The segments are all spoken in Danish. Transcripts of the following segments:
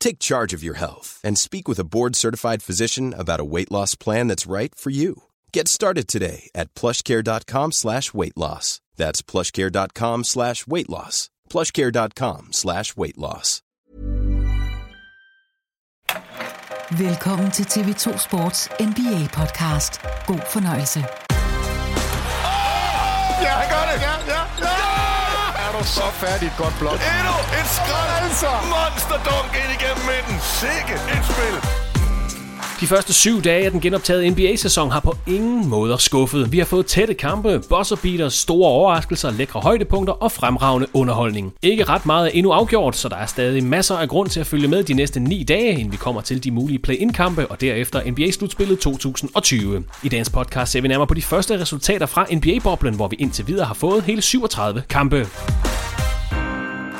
Take charge of your health and speak with a board-certified physician about a weight loss plan that's right for you. Get started today at plushcare.com slash weight loss. That's plushcare.com slash weight loss. plushcare.com slash weight loss. Velkommen til TV2 Sports NBA-podcast. God fornøjelse. Ja, han Du så færdig et godt blok? Endnu et skrald! Altså! Monsterdunk ind igennem midten. Sikke et spil! De første syv dage af den genoptagede NBA-sæson har på ingen måder skuffet. Vi har fået tætte kampe, buzzer beaters, store overraskelser, lækre højdepunkter og fremragende underholdning. Ikke ret meget er endnu afgjort, så der er stadig masser af grund til at følge med de næste ni dage, inden vi kommer til de mulige play-in-kampe og derefter NBA-slutspillet 2020. I dagens podcast ser vi nærmere på de første resultater fra NBA-boblen, hvor vi indtil videre har fået hele 37 kampe.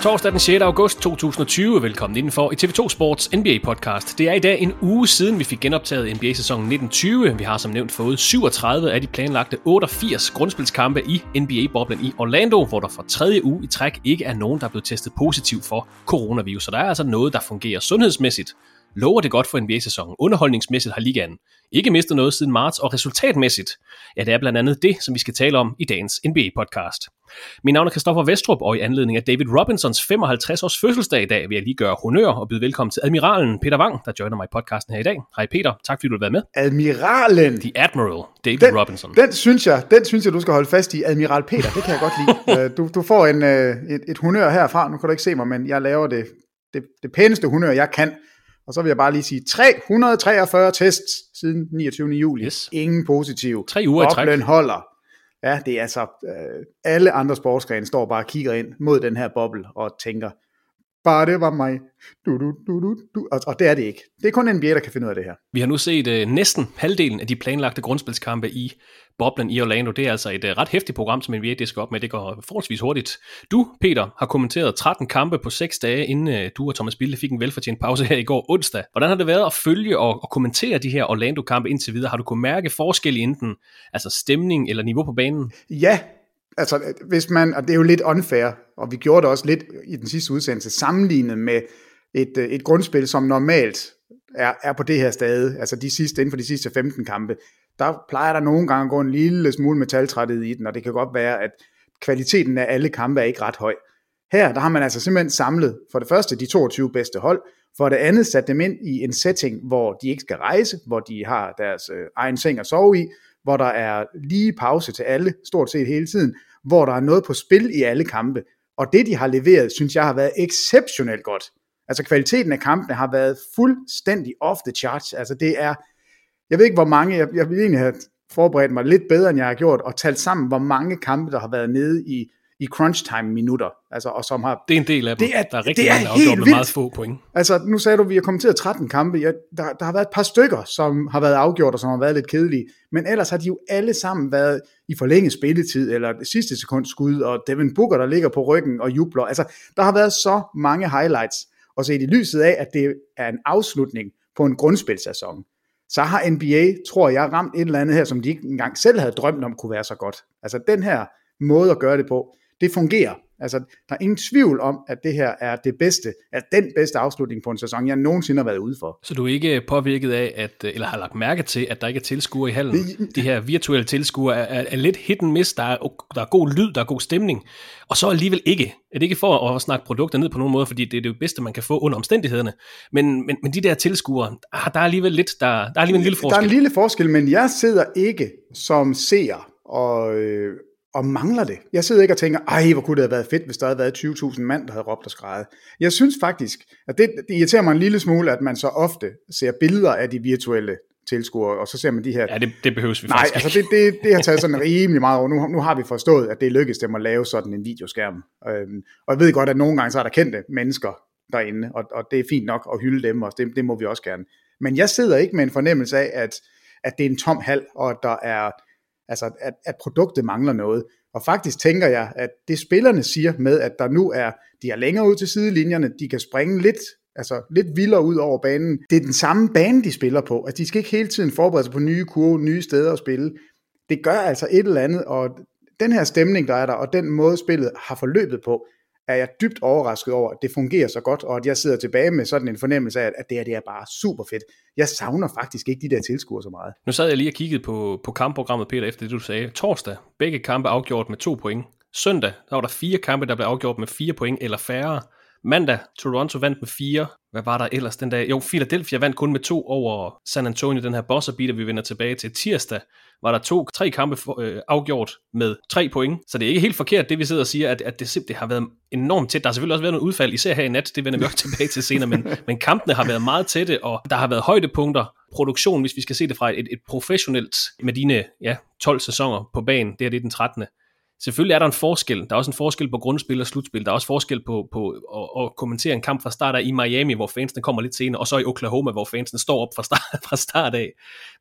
Torsdag den 6. august 2020. Velkommen indenfor i TV2 Sports NBA-podcast. Det er i dag en uge siden, vi fik genoptaget NBA-sæsonen 1920. Vi har som nævnt fået 37 af de planlagte 88 grundspilskampe i NBA-boblen i Orlando, hvor der for tredje uge i træk ikke er nogen, der er blevet testet positiv for coronavirus. Så der er altså noget, der fungerer sundhedsmæssigt. Lover det godt for NBA-sæsonen. Underholdningsmæssigt har ligaen ikke mistet noget siden marts, og resultatmæssigt, ja, det er blandt andet det, som vi skal tale om i dagens NBA-podcast. Mit navn er Christoffer Vestrup, og i anledning af David Robinsons 55 års fødselsdag i dag, vil jeg lige gøre honør og byde velkommen til admiralen Peter Wang, der joiner mig i podcasten her i dag. Hej Peter, tak fordi du vil være med. Admiralen. The Admiral, David Den, Robinson. den, synes jeg, den synes jeg, du skal holde fast i. Admiral Peter, det kan jeg godt lide. Øh, du, du får en, øh, et, et honør herfra. Nu kan du ikke se mig, men jeg laver det, det, det pæneste honør, jeg kan. Og så vil jeg bare lige sige, 343 tests siden 29. juli. Yes. Ingen positiv. Tre uger i træk. Boblen holder. Ja, det er altså, øh, alle andre sportsgrene står bare og kigger ind mod den her boble og tænker, bare det var mig. Du, du, du, du, du. Og, og det er det ikke. Det er kun NBA, der kan finde ud af det her. Vi har nu set øh, næsten halvdelen af de planlagte grundspilskampe i boblen i Orlando. Det er altså et øh, ret hæftigt program, som NBA disker op med. Det går forholdsvis hurtigt. Du, Peter, har kommenteret 13 kampe på 6 dage, inden øh, du og Thomas Bilde fik en velfortjent pause her i går onsdag. Hvordan har det været at følge og, og kommentere de her Orlando-kampe indtil videre? Har du kunnet mærke forskel i enten altså stemning eller niveau på banen? Ja, altså hvis man, og det er jo lidt unfair, og vi gjorde det også lidt i den sidste udsendelse, sammenlignet med et, øh, et grundspil, som normalt er, er på det her stade, altså de sidste, inden for de sidste 15 kampe, der plejer der nogle gange at gå en lille smule metaltrættet i den, og det kan godt være, at kvaliteten af alle kampe er ikke ret høj. Her, der har man altså simpelthen samlet, for det første, de 22 bedste hold, for det andet sat dem ind i en setting, hvor de ikke skal rejse, hvor de har deres øh, egen seng at sove i, hvor der er lige pause til alle, stort set hele tiden, hvor der er noget på spil i alle kampe. Og det, de har leveret, synes jeg har været exceptionelt godt. Altså kvaliteten af kampene har været fuldstændig off the charts. Altså det er, jeg ved ikke hvor mange, jeg, jeg vil egentlig have forberedt mig lidt bedre, end jeg har gjort, og talt sammen, hvor mange kampe, der har været nede i, i crunch time minutter, altså, og som har... Det er en del af dem. Det er, der er rigtig det er mange, der vildt. meget få point. Altså, nu sagde du, at vi har kommenteret 13 kampe. Ja, der, der har været et par stykker, som har været afgjort, og som har været lidt kedelige. Men ellers har de jo alle sammen været i forlænget spilletid, eller det sidste sekund skud, og Devin Booker, der ligger på ryggen og jubler. Altså, der har været så mange highlights. Og set i lyset af, at det er en afslutning på en grundspilsæson, så har NBA, tror jeg, ramt et eller andet her, som de ikke engang selv havde drømt om kunne være så godt. Altså den her måde at gøre det på, det fungerer. Altså, der er ingen tvivl om, at det her er det bedste, at den bedste afslutning på en sæson, jeg nogensinde har været ude for. Så du er ikke påvirket af, at, eller har lagt mærke til, at der ikke er tilskuere i hallen? De her virtuelle tilskuere er, er, er lidt hit and miss. Der er, der er god lyd, der er god stemning. Og så alligevel ikke. Er det ikke for at snakke produkter ned på nogen måde, fordi det er det bedste, man kan få under omstændighederne. Men, men, men de der tilskuere, ah, der er alligevel lidt, der, der er alligevel en lille forskel. Der er en lille forskel, men jeg sidder ikke som seer og, øh, og mangler det. Jeg sidder ikke og tænker, ej, hvor kunne det have været fedt, hvis der havde været 20.000 mand, der havde råbt og skrejet. Jeg synes faktisk, at det, det irriterer mig en lille smule, at man så ofte ser billeder af de virtuelle tilskuere, og så ser man de her... Ja, det, det behøves vi Nej, faktisk altså det, det, det har taget sådan rimelig meget over. Nu, nu har vi forstået, at det lykkedes dem at lave sådan en videoskærm. Øhm, og jeg ved godt, at nogle gange så er der kendte mennesker derinde, og, og det er fint nok at hylde dem, og det, det må vi også gerne. Men jeg sidder ikke med en fornemmelse af, at, at det er en tom hal, og at der er, altså, at, at produktet mangler noget. Og faktisk tænker jeg, at det spillerne siger med, at der nu er, de er længere ud til sidelinjerne, de kan springe lidt, altså lidt vildere ud over banen. Det er den samme bane, de spiller på. Altså, de skal ikke hele tiden forberede sig på nye kurve, nye steder at spille. Det gør altså et eller andet, og den her stemning, der er der, og den måde spillet har forløbet på, er jeg dybt overrasket over, at det fungerer så godt, og at jeg sidder tilbage med sådan en fornemmelse af, at det her det er bare super fedt. Jeg savner faktisk ikke de der tilskuere så meget. Nu sad jeg lige og kiggede på, på kampprogrammet, Peter, efter det du sagde. Torsdag, begge kampe afgjort med to point. Søndag, der var der fire kampe, der blev afgjort med fire point eller færre. Mandag, Toronto vandt med fire. Hvad var der ellers den dag? Jo, Philadelphia vandt kun med to over San Antonio, den her buzzer beater, vi vender tilbage til tirsdag. Var der to, tre kampe for, øh, afgjort med tre point. Så det er ikke helt forkert, det vi sidder og siger, at, at det simpelthen har været enormt tæt. Der har selvfølgelig også været nogle udfald, især her i nat, det vender vi også tilbage til senere, men, men kampene har været meget tætte, og der har været højdepunkter. Produktion, hvis vi skal se det fra et, et professionelt, med dine ja, 12 sæsoner på banen, det er det den 13. Selvfølgelig er der en forskel. Der er også en forskel på grundspil og slutspil. Der er også forskel på, på at, at kommentere en kamp fra start af i Miami, hvor fansene kommer lidt senere, og så i Oklahoma, hvor fansene står op fra start, fra start af.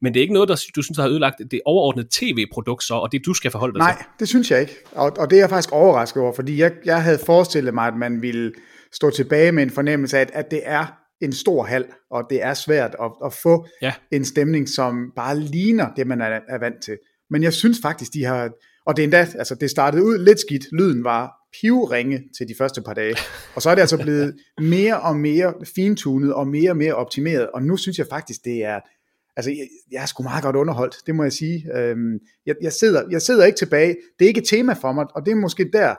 Men det er ikke noget, der du synes, har ødelagt det overordnede tv-produkt så, og det du skal forholde dig Nej, til. det synes jeg ikke. Og, og det er jeg faktisk overrasket over, fordi jeg, jeg havde forestillet mig, at man ville stå tilbage med en fornemmelse af, at, at det er en stor hal, og det er svært at, at få Ja. en stemning, som bare ligner det, man er, er vant til. Men jeg synes faktisk, de har... Og det endda, altså det startede ud lidt skidt. Lyden var pivringe til de første par dage. Og så er det altså blevet mere og mere fintunet og mere og mere optimeret. Og nu synes jeg faktisk, det er... Altså, jeg, jeg er sgu meget godt underholdt, det må jeg sige. Øhm, jeg, jeg, sidder, jeg sidder ikke tilbage. Det er ikke et tema for mig, og det er måske der,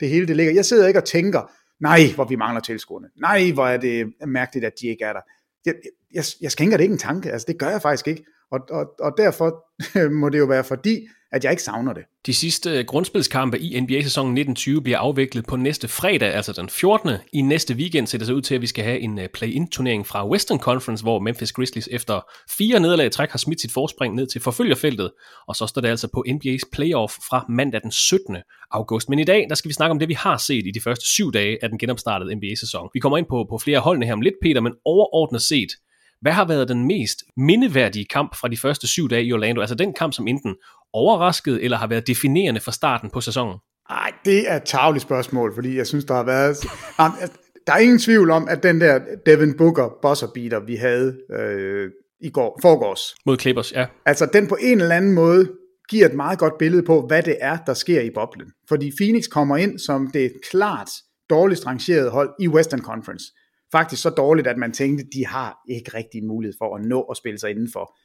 det hele det ligger. Jeg sidder ikke og tænker, nej, hvor vi mangler tilskuerne. Nej, hvor er det mærkeligt, at de ikke er der. Jeg, jeg, jeg skænker det ikke en tanke, altså det gør jeg faktisk ikke. Og, og, og derfor må det jo være fordi, at jeg ikke savner det. De sidste grundspilskampe i NBA-sæsonen 1920 bliver afviklet på næste fredag, altså den 14. I næste weekend ser det sig ud til, at vi skal have en øh, play-in-turnering fra Western Conference, hvor Memphis Grizzlies efter fire nederlag i træk har smidt sit forspring ned til forfølgerfeltet, og så står det altså på NBA's playoff fra mandag den 17. august. Men i dag, der skal vi snakke om det, vi har set i de første syv dage af den genopstartede NBA-sæson. Vi kommer ind på, på flere holdene her om lidt, Peter, men overordnet set, hvad har været den mest mindeværdige kamp fra de første syv dage i Orlando? Altså den kamp, som enten overraskede eller har været definerende for starten på sæsonen? Ej, det er et tageligt spørgsmål, fordi jeg synes, der har været... Altså, Der er ingen tvivl om, at den der Devin Booker buzzer vi havde øh, i går, forgårs, Mod Clippers, ja. altså den på en eller anden måde giver et meget godt billede på, hvad det er, der sker i boblen. Fordi Phoenix kommer ind som det klart dårligst rangerede hold i Western Conference. Faktisk så dårligt, at man tænkte, de har ikke rigtig en mulighed for at nå at spille sig indenfor.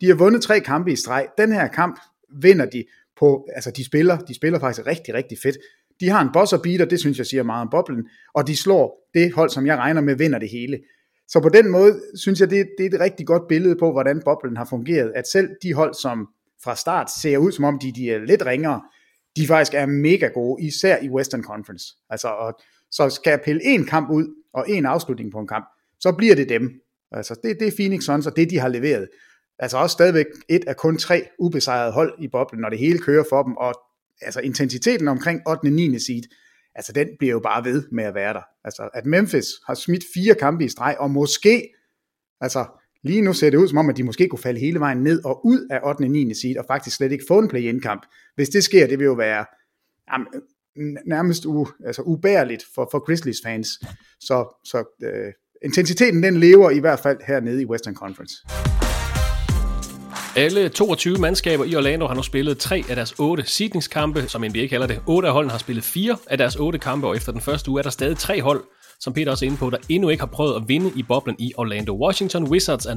De har vundet tre kampe i streg. Den her kamp vinder de på, altså de spiller, de spiller faktisk rigtig, rigtig fedt. De har en buzzer beater, det synes jeg siger meget om boblen, og de slår det hold, som jeg regner med, vinder det hele. Så på den måde synes jeg, det, det er et rigtig godt billede på, hvordan boblen har fungeret. At selv de hold, som fra start ser ud, som om de, de er lidt ringere, de faktisk er mega gode, især i Western Conference. Altså, og, så skal jeg pille en kamp ud, og en afslutning på en kamp, så bliver det dem. Altså, det, det er Phoenix Suns, og det de har leveret. Altså også stadigvæk et af kun tre ubesejrede hold i boblen, når det hele kører for dem, og altså intensiteten omkring 8. og 9. seed, altså den bliver jo bare ved med at være der. Altså at Memphis har smidt fire kampe i streg, og måske, altså lige nu ser det ud som om, at de måske kunne falde hele vejen ned og ud af 8. og 9. seed, og faktisk slet ikke få en play-in kamp. Hvis det sker, det vil jo være jamen, nærmest u, altså ubærligt for, for Grizzlies fans. Så, så øh, intensiteten den lever i hvert fald hernede i Western Conference. Alle 22 mandskaber i Orlando har nu spillet tre af deres otte sidningskampe, som NBA kalder det. Otte af holdene har spillet fire af deres otte kampe, og efter den første uge er der stadig tre hold, som Peter også er inde på, der endnu ikke har prøvet at vinde i boblen i Orlando. Washington Wizards er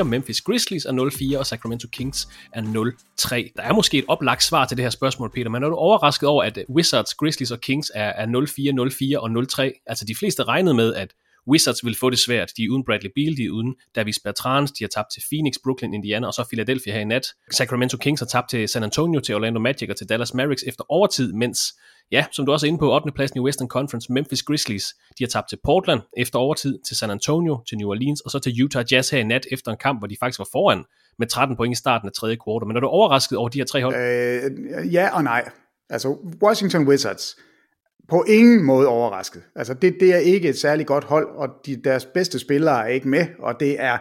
0-4, Memphis Grizzlies er 0-4, og Sacramento Kings er 0-3. Der er måske et oplagt svar til det her spørgsmål, Peter, men er du overrasket over, at Wizards, Grizzlies og Kings er, er 0-4, 0-4 og 0-3? Altså de fleste regnede med, at Wizards vil få det svært. De er uden Bradley Beal, de er uden Davis Bertrand, de har tabt til Phoenix, Brooklyn, Indiana og så Philadelphia her i nat. Sacramento Kings har tabt til San Antonio, til Orlando Magic og til Dallas Mavericks efter overtid, mens, ja, som du også er inde på, 8. pladsen i Western Conference, Memphis Grizzlies, de har tabt til Portland efter overtid, til San Antonio, til New Orleans og så til Utah Jazz her i nat efter en kamp, hvor de faktisk var foran med 13 point i starten af tredje kvartal. Men er du overrasket over de her tre hold? Øh, ja og nej. Altså, Washington Wizards, på ingen måde overrasket. Altså det, det er ikke et særligt godt hold, og de, deres bedste spillere er ikke med, og det er,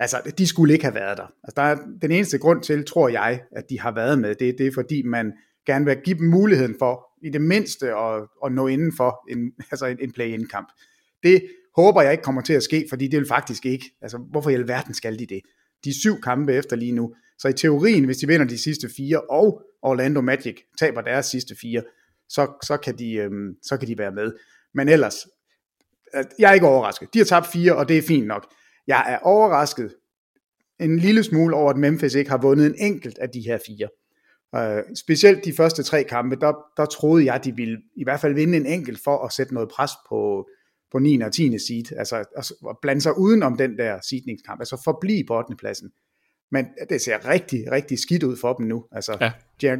altså de skulle ikke have været der. Altså der er den eneste grund til, tror jeg, at de har været med, det, det er fordi man gerne vil give dem muligheden for, i det mindste, at, at nå inden for en, altså en, en play-in-kamp. Det håber jeg ikke kommer til at ske, fordi det vil faktisk ikke. Altså hvorfor i alverden skal de det? De syv kampe efter lige nu, så i teorien, hvis de vinder de sidste fire, og Orlando Magic taber deres sidste fire, så, så, kan de, øhm, så kan de være med. Men ellers, jeg er ikke overrasket. De har tabt fire, og det er fint nok. Jeg er overrasket en lille smule over, at Memphis ikke har vundet en enkelt af de her fire. Uh, specielt de første tre kampe, der, der troede jeg, de ville i hvert fald vinde en enkelt for at sætte noget pres på, på 9. og 10. seed, altså at blande sig uden om den der seedningskamp, altså forblive på 8. pladsen. Men det ser rigtig, rigtig skidt ud for dem nu. Altså, ja.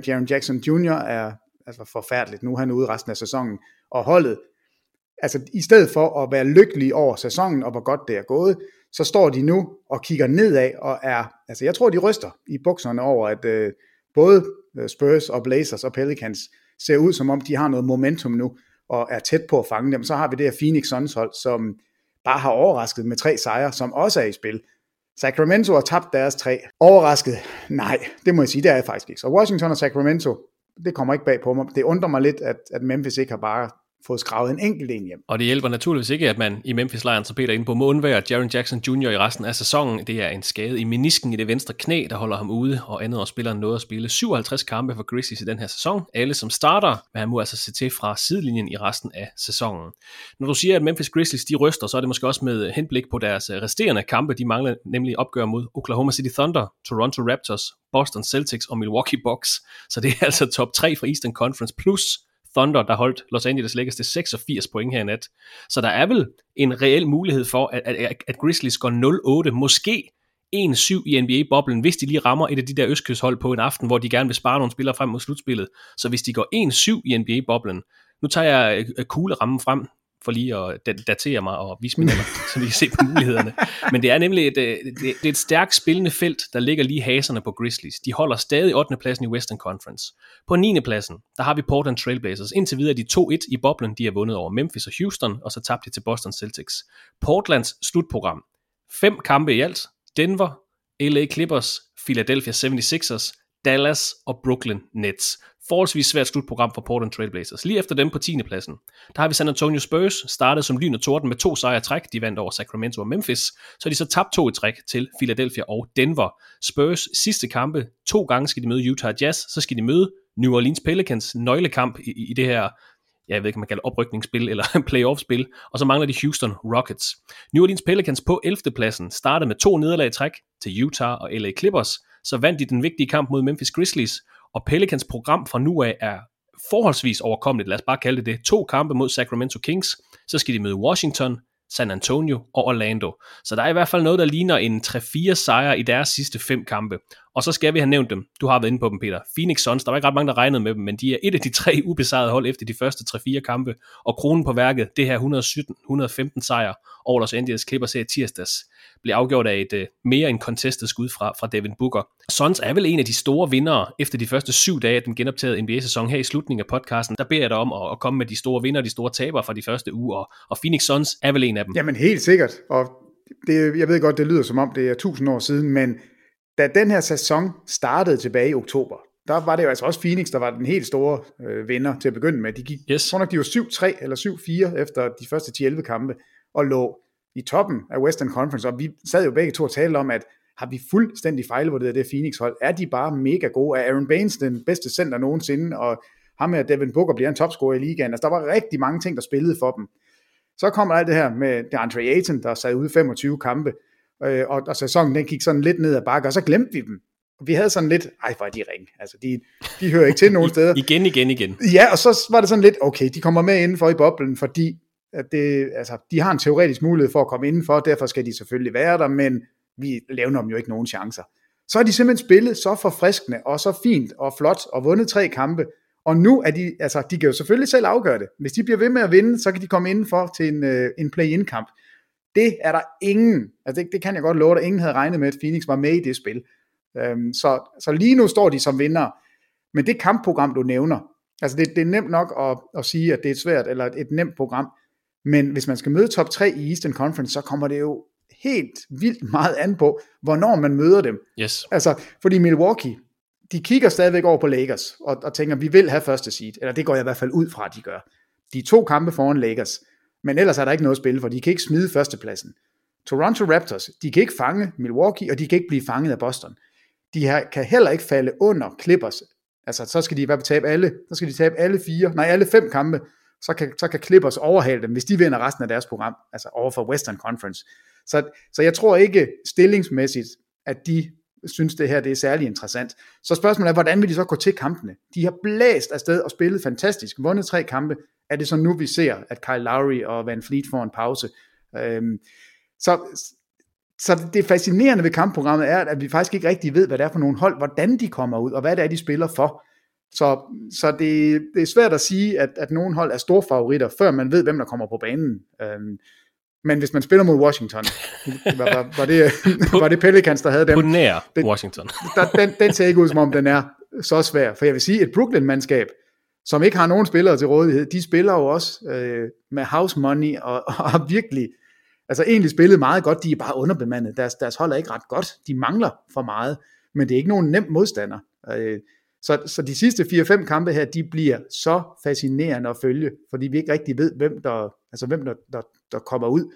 Jaron Jackson Jr. er altså forfærdeligt. Nu er han ude resten af sæsonen. Og holdet, altså i stedet for at være lykkelige over sæsonen og hvor godt det er gået, så står de nu og kigger nedad og er, altså jeg tror de ryster i bukserne over, at øh, både øh, Spurs og Blazers og Pelicans ser ud som om de har noget momentum nu og er tæt på at fange dem. Så har vi det her Phoenix Suns hold, som bare har overrasket med tre sejre, som også er i spil. Sacramento har tabt deres tre. Overrasket? Nej, det må jeg sige, det er jeg faktisk ikke. Så Washington og Sacramento det kommer ikke bag på mig. Det undrer mig lidt, at, at Memphis ikke har bare fået skravet en enkelt en hjem. Og det hjælper naturligvis ikke, at man i Memphis-lejren, så Peter inde på, må undvære Jaron Jackson Jr. i resten af sæsonen. Det er en skade i menisken i det venstre knæ, der holder ham ude, og andet år spiller noget at spille 57 kampe for Grizzlies i den her sæson. Alle som starter, men han må altså se til fra sidelinjen i resten af sæsonen. Når du siger, at Memphis Grizzlies de ryster, så er det måske også med øh, henblik på deres øh, resterende kampe. De mangler nemlig opgør mod Oklahoma City Thunder, Toronto Raptors, Boston Celtics og Milwaukee Bucks. Så det er altså top 3 fra Eastern Conference plus Thunder, der holdt Los Angeles Lakers til 86 point her i nat. Så der er vel en reel mulighed for, at, at, at Grizzlies går 0-8, måske 1-7 i NBA-boblen, hvis de lige rammer et af de der østkysthold på en aften, hvor de gerne vil spare nogle spillere frem mod slutspillet. Så hvis de går 1-7 i NBA-boblen, nu tager jeg øh, øh, kuglerammen frem, for lige at datere mig og vise mine så vi kan se på mulighederne. Men det er nemlig et, øh, det, det er et stærkt spillende felt, der ligger lige haserne på Grizzlies. De holder stadig 8. pladsen i Western Conference. På 9. pladsen, der har vi Portland Trailblazers. Indtil videre de 2-1 i boblen, de har vundet over Memphis og Houston, og så tabte de til Boston Celtics. Portlands slutprogram. Fem kampe i alt. Denver, LA Clippers, Philadelphia 76ers, Dallas og Brooklyn Nets forholdsvis svært slutprogram for Portland Trailblazers. Lige efter dem på 10. pladsen, der har vi San Antonio Spurs, startet som lyn og torden med to sejre træk. De vandt over Sacramento og Memphis. Så de så tabt to i træk til Philadelphia og Denver. Spurs sidste kampe, to gange skal de møde Utah Jazz, så skal de møde New Orleans Pelicans nøglekamp i, i det her jeg ved ikke, om man kalder oprykningsspil eller playoff-spil, og så mangler de Houston Rockets. New Orleans Pelicans på 11. pladsen startede med to nederlag i træk til Utah og LA Clippers, så vandt de den vigtige kamp mod Memphis Grizzlies, og Pelicans program fra nu af er forholdsvis overkommeligt, lad os bare kalde det det. To kampe mod Sacramento Kings, så skal de møde Washington, San Antonio og Orlando. Så der er i hvert fald noget, der ligner en 3-4 sejre i deres sidste fem kampe. Og så skal vi have nævnt dem. Du har været inde på dem, Peter. Phoenix Suns, der var ikke ret mange, der regnede med dem, men de er et af de tre ubesejrede hold efter de første 3-4 kampe. Og kronen på værket, det her 117-115 sejr over Los Angeles Clippers her i tirsdags, blev afgjort af et uh, mere end contested skud fra, fra Devin Booker. Suns er vel en af de store vindere efter de første syv dage af den genoptagede NBA-sæson her i slutningen af podcasten. Der beder jeg dig om at, at komme med de store vinder og de store tabere fra de første uger, og, og Phoenix Suns er vel en af dem. Jamen helt sikkert, og det, jeg ved godt, det lyder som om det er tusind år siden, men da den her sæson startede tilbage i oktober, der var det jo altså også Phoenix, der var den helt store øh, vinder til at begynde med. De gik, yes. tror nok, de var 7-3 eller 7-4 efter de første 10-11 kampe, og lå i toppen af Western Conference, og vi sad jo begge to og talte om, at har vi fuldstændig fejlvurderet det Phoenix-hold? Er de bare mega gode? Er Aaron Baines den bedste center nogensinde? Og ham med Devin Booker bliver en topscorer i ligaen. Altså, der var rigtig mange ting, der spillede for dem. Så kommer alt det her med DeAndre Ayton, der sad ude 25 kampe, øh, og, og sæsonen den gik sådan lidt ned ad bakke, og så glemte vi dem. Vi havde sådan lidt, ej hvor er de ring, altså de, de hører ikke til nogen steder. igen, igen, igen. Ja, og så var det sådan lidt, okay, de kommer med indenfor i boblen, fordi at det, altså, de har en teoretisk mulighed for at komme indenfor, derfor skal de selvfølgelig være der, men vi laver dem jo ikke nogen chancer. Så har de simpelthen spillet så forfriskende, og så fint og flot, og vundet tre kampe, og nu er de, altså de kan jo selvfølgelig selv afgøre det. Hvis de bliver ved med at vinde, så kan de komme indenfor til en, øh, en play-in-kamp. Det er der ingen, altså det, det kan jeg godt love dig, ingen havde regnet med, at Phoenix var med i det spil. Øhm, så, så lige nu står de som vinder. Men det kampprogram, du nævner, altså det, det er nemt nok at, at sige, at det er et svært, eller et, et nemt program, men hvis man skal møde top 3 i Eastern Conference, så kommer det jo helt vildt meget an på, hvornår man møder dem. Yes. Altså, fordi Milwaukee, de kigger stadigvæk over på Lakers, og, og tænker, vi vil have første seed, eller det går jeg i hvert fald ud fra, at de gør. De er to kampe foran Lakers, men ellers er der ikke noget at spille for, de kan ikke smide førstepladsen. Toronto Raptors, de kan ikke fange Milwaukee, og de kan ikke blive fanget af Boston. De her, kan heller ikke falde under Clippers. Altså, så skal de i hvert fald tabe alle, så skal de tabe alle fire, nej, alle fem kampe, så kan, så kan Clippers overhale dem, hvis de vinder resten af deres program, altså over for Western Conference. Så, så jeg tror ikke stillingsmæssigt, at de synes, det her det er særlig interessant. Så spørgsmålet er, hvordan vil de så gå til kampene? De har blæst afsted og spillet fantastisk, vundet tre kampe. Er det så nu, vi ser, at Kyle Lowry og Van Fleet får en pause? Øhm, så, så det fascinerende ved kampprogrammet er, at vi faktisk ikke rigtig ved, hvad det er for nogle hold, hvordan de kommer ud, og hvad det er, de spiller for. Så, så det, det er svært at sige, at, at nogle hold er store favoritter, før man ved, hvem der kommer på banen. Øhm, men hvis man spiller mod Washington, var, var, var, det, var det Pelicans, der havde dem? På nær Washington. der, den, den ser ikke ud, som om den er så svær. For jeg vil sige, et Brooklyn-mandskab, som ikke har nogen spillere til rådighed, de spiller jo også øh, med house money, og, og har virkelig, altså egentlig spillet meget godt, de er bare underbemandet. Deres, deres hold er ikke ret godt, de mangler for meget, men det er ikke nogen nem modstander. Øh, så, så de sidste 4-5 kampe her, de bliver så fascinerende at følge, fordi vi ikke rigtig ved, hvem der, altså hvem der, der, der kommer ud.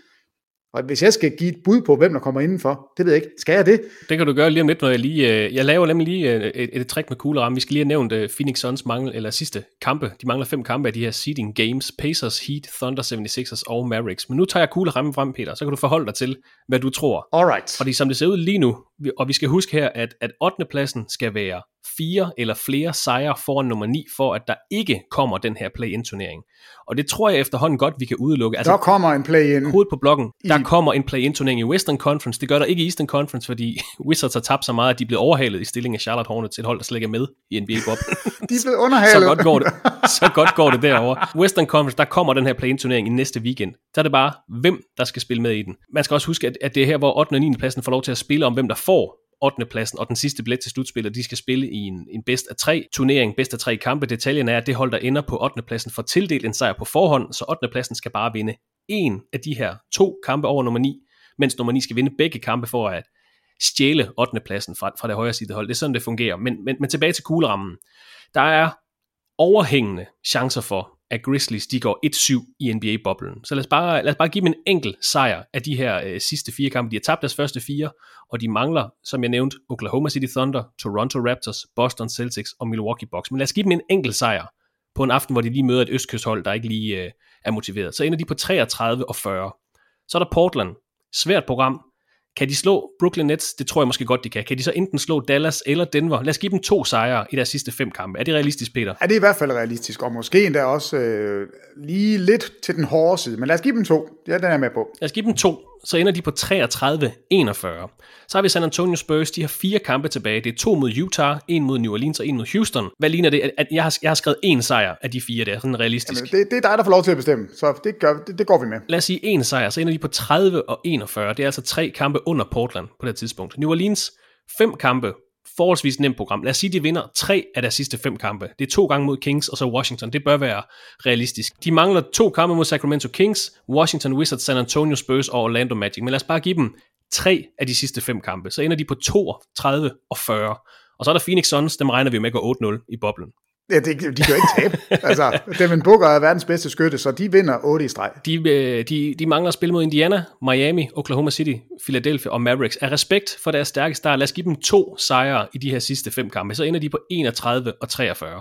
Og hvis jeg skal give et bud på, hvem der kommer indenfor, det ved jeg ikke. Skal jeg det? Det kan du gøre lige om lidt, når jeg lige... Øh, jeg laver nemlig lige øh, et, et trick med kugleramme. Vi skal lige have nævnt uh, Phoenix Suns mangel, eller sidste kampe. De mangler fem kampe af de her seeding games. Pacers, Heat, Thunder 76ers og Mavericks. Men nu tager jeg kuglerammen frem, Peter, så kan du forholde dig til, hvad du tror. Alright. Fordi som det ser ud lige nu, og vi skal huske her, at, at 8. pladsen skal være fire eller flere sejre foran nummer 9, for at der ikke kommer den her play-in-turnering. Og det tror jeg efterhånden godt, vi kan udelukke. Altså, der kommer en play-in. Hovedet på blokken, i... der kommer en play-in-turnering i Western Conference. Det gør der ikke i Eastern Conference, fordi Wizards har tabt så meget, at de blevet overhalet i stillingen af Charlotte Hornets, et hold, der slet ikke er med i nba Bob. de er blevet underhalet. så, godt går det, så godt går det derovre. Western Conference, der kommer den her play-in-turnering i næste weekend. Så er det bare, hvem der skal spille med i den. Man skal også huske, at, at det er her, hvor 8. og 9. pladsen får lov til at spille om, hvem der får 8. pladsen og den sidste billet til slutspillet, de skal spille i en, en bedst af tre turnering, bedst af tre kampe. Detaljen er, at det hold, der ender på 8. pladsen, får tildelt en sejr på forhånd, så 8. pladsen skal bare vinde en af de her to kampe over nummer 9, mens nummer 9 skal vinde begge kampe for at stjæle 8. pladsen fra, fra det højre side hold. Det er sådan, det fungerer. Men, men, men tilbage til kuglerammen. Der er overhængende chancer for, at Grizzlies de går 1-7 i NBA-boblen. Så lad os, bare, lad os bare give dem en enkelt sejr af de her øh, sidste fire kampe. De har tabt deres første fire, og de mangler, som jeg nævnte, Oklahoma City Thunder, Toronto Raptors, Boston Celtics og Milwaukee Bucks. Men lad os give dem en enkelt sejr på en aften, hvor de lige møder et østkysthold, der ikke lige øh, er motiveret. Så ender de på 33 og 40. Så er der Portland. Svært program, kan de slå Brooklyn Nets? Det tror jeg måske godt, de kan. Kan de så enten slå Dallas eller Denver? Lad os give dem to sejre i deres sidste fem kampe. Er det realistisk, Peter? Ja, det er i hvert fald realistisk, og måske endda også øh, lige lidt til den hårde side. Men lad os give dem to. Ja, den er med på. Lad os give dem to. Så ender de på 33-41. Så har vi San Antonio Spurs, de har fire kampe tilbage. Det er to mod Utah, en mod New Orleans og en mod Houston. Hvad ligner det? At jeg har, jeg har skrevet en sejr af de fire der, sådan realistisk. Jamen, det, det er dig, der får lov til at bestemme, så det, gør, det, det går vi med. Lad os sige en sejr, så ender de på 30 og 41. Det er altså tre kampe under Portland på det tidspunkt. New Orleans, fem kampe forholdsvis nemt program. Lad os sige, de vinder tre af deres sidste fem kampe. Det er to gange mod Kings og så Washington. Det bør være realistisk. De mangler to kampe mod Sacramento Kings, Washington Wizards, San Antonio Spurs og Orlando Magic. Men lad os bare give dem tre af de sidste fem kampe. Så ender de på 32 og 40. Og så er der Phoenix Suns, dem regner vi med at gå 8-0 i boblen. Ja, de, de kan jo ikke tabe. altså, Devin Booker er verdens bedste skytte, så de vinder 8 i streg. De, øh, de, de mangler at spille mod Indiana, Miami, Oklahoma City, Philadelphia og Mavericks. Af respekt for deres stærke start, lad os give dem to sejre i de her sidste fem kampe. Så ender de på 31 og 43.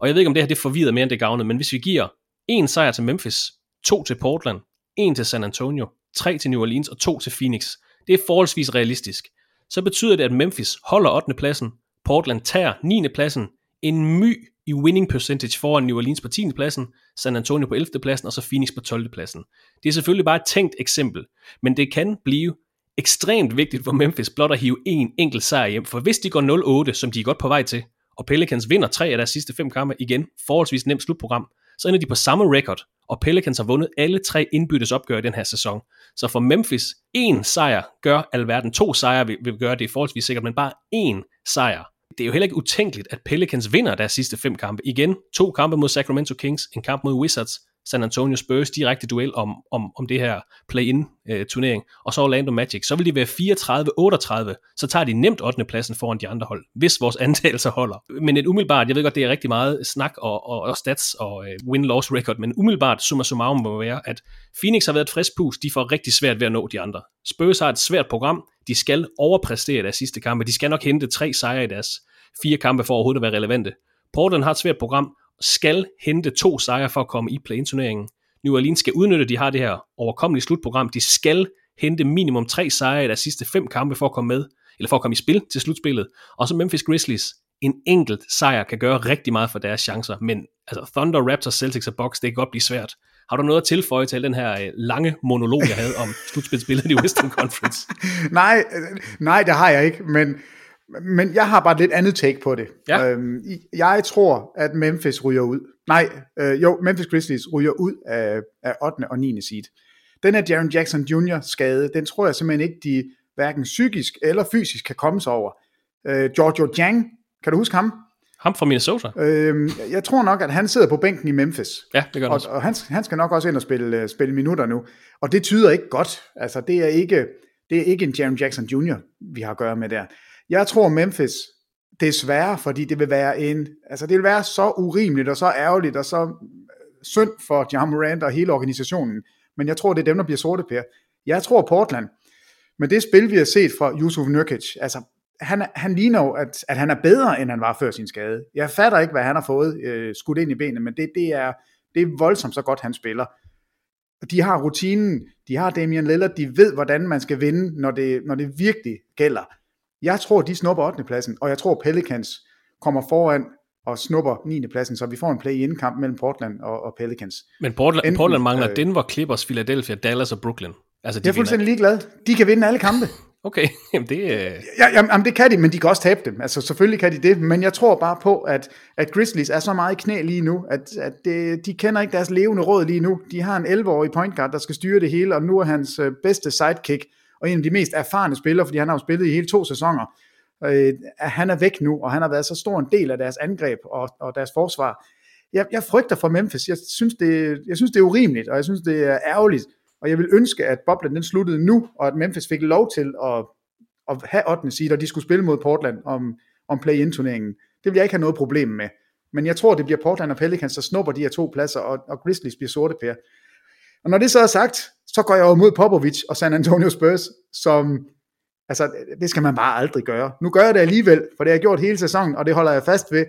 Og jeg ved ikke, om det her det forvirrer mere end det gavnede, men hvis vi giver en sejr til Memphis, to til Portland, en til San Antonio, tre til New Orleans og to til Phoenix, det er forholdsvis realistisk. Så betyder det, at Memphis holder 8. pladsen, Portland tager 9. pladsen, en my i winning percentage foran New Orleans på 10. pladsen, San Antonio på 11. pladsen og så Phoenix på 12. pladsen. Det er selvfølgelig bare et tænkt eksempel, men det kan blive ekstremt vigtigt for Memphis blot at hive en enkelt sejr hjem, for hvis de går 0-8, som de er godt på vej til, og Pelicans vinder tre af deres sidste fem kampe igen, forholdsvis nemt slutprogram, så ender de på samme record, og Pelicans har vundet alle tre indbyttes opgør i den her sæson. Så for Memphis, en sejr gør alverden. To sejre vil, vil gøre det forholdsvis sikkert, men bare én sejr det er jo heller ikke utænkeligt, at Pelicans vinder deres sidste fem kampe. Igen, to kampe mod Sacramento Kings, en kamp mod Wizards, San Antonio Spurs direkte duel om, om, om det her play-in øh, turnering, og så Orlando Magic, så vil de være 34-38, så tager de nemt 8. pladsen foran de andre hold, hvis vores antagelser holder. Men et umiddelbart, jeg ved godt, det er rigtig meget snak og, og, og stats og øh, win-loss record, men umiddelbart summa summarum må være, at Phoenix har været et frisk pus, de får rigtig svært ved at nå de andre. Spurs har et svært program, de skal overpræstere deres sidste kampe, de skal nok hente tre sejre i deres fire kampe for overhovedet at være relevante. Portland har et svært program, skal hente to sejre for at komme i play-in-turneringen. New Orleans skal udnytte, at de har det her overkommelige slutprogram. De skal hente minimum tre sejre i deres sidste fem kampe for at komme med, eller for at komme i spil til slutspillet. Og så Memphis Grizzlies, en enkelt sejr kan gøre rigtig meget for deres chancer, men altså Thunder, Raptors, Celtics og Bucks, det kan godt blive svært. Har du noget at tilføje til den her øh, lange monolog, jeg havde om slutspilsbilledet i Western Conference? nej, øh, nej, det har jeg ikke, men men jeg har bare et lidt andet take på det. Ja. Øhm, jeg tror, at Memphis ryger ud. Nej, øh, jo, Memphis Grizzlies ryger ud af, af 8. og 9. seed. Den her Jaron Jackson Jr. skade, den tror jeg simpelthen ikke, de hverken psykisk eller fysisk kan komme sig over. Øh, Giorgio Jang, kan du huske ham? Ham fra Minnesota? Øh, jeg tror nok, at han sidder på bænken i Memphis. Ja, det gør han og, og han, han skal nok også ind og spille, uh, spille minutter nu. Og det tyder ikke godt. Altså, det er ikke, det er ikke en Jaron Jackson Jr., vi har at gøre med der. Jeg tror Memphis, desværre, fordi det vil være en, altså det vil være så urimeligt og så ærgerligt og så øh, synd for John Morant og hele organisationen. Men jeg tror, det er dem, der bliver sorte pære. Jeg tror Portland, men det spil, vi har set fra Yusuf Nurkic, altså han, han ligner jo, at, at han er bedre, end han var før sin skade. Jeg fatter ikke, hvad han har fået øh, skudt ind i benene, men det, det, er, det er voldsomt så godt, han spiller. De har rutinen, de har Damian Lillard, de ved, hvordan man skal vinde, når det, når det virkelig gælder. Jeg tror, de snupper 8. pladsen, og jeg tror, Pelicans kommer foran og snupper 9. pladsen, så vi får en play-in kamp mellem Portland og, og Pelicans. Men Portland, Enten, Portland mangler øh, Denver, Clippers, Philadelphia, Dallas og Brooklyn. Altså, de jeg er fuldstændig ligeglad. De kan vinde alle kampe. Okay, jamen det... Øh... Ja, jamen, det kan de, men de kan også tabe dem. Altså selvfølgelig kan de det, men jeg tror bare på, at, at Grizzlies er så meget i knæ lige nu, at, at det, de kender ikke deres levende råd lige nu. De har en 11-årig point guard, der skal styre det hele, og nu er hans øh, bedste sidekick og en af de mest erfarne spillere, fordi han har jo spillet i hele to sæsoner, øh, han er væk nu, og han har været så stor en del af deres angreb og, og deres forsvar. Jeg, jeg frygter for Memphis. Jeg synes, det, jeg synes, det er urimeligt, og jeg synes, det er ærgerligt. Og jeg vil ønske, at boblen den sluttede nu, og at Memphis fik lov til at, at have 8. seed, og de skulle spille mod Portland om, om play-in-turneringen. Det vil jeg ikke have noget problem med. Men jeg tror, det bliver Portland og Pelicans, der snupper de her to pladser, og, og Grizzlies bliver sorte pære. Og når det så er sagt, så går jeg over mod Popovic og San Antonio Spurs, som, altså det skal man bare aldrig gøre. Nu gør jeg det alligevel, for det har jeg gjort hele sæsonen, og det holder jeg fast ved,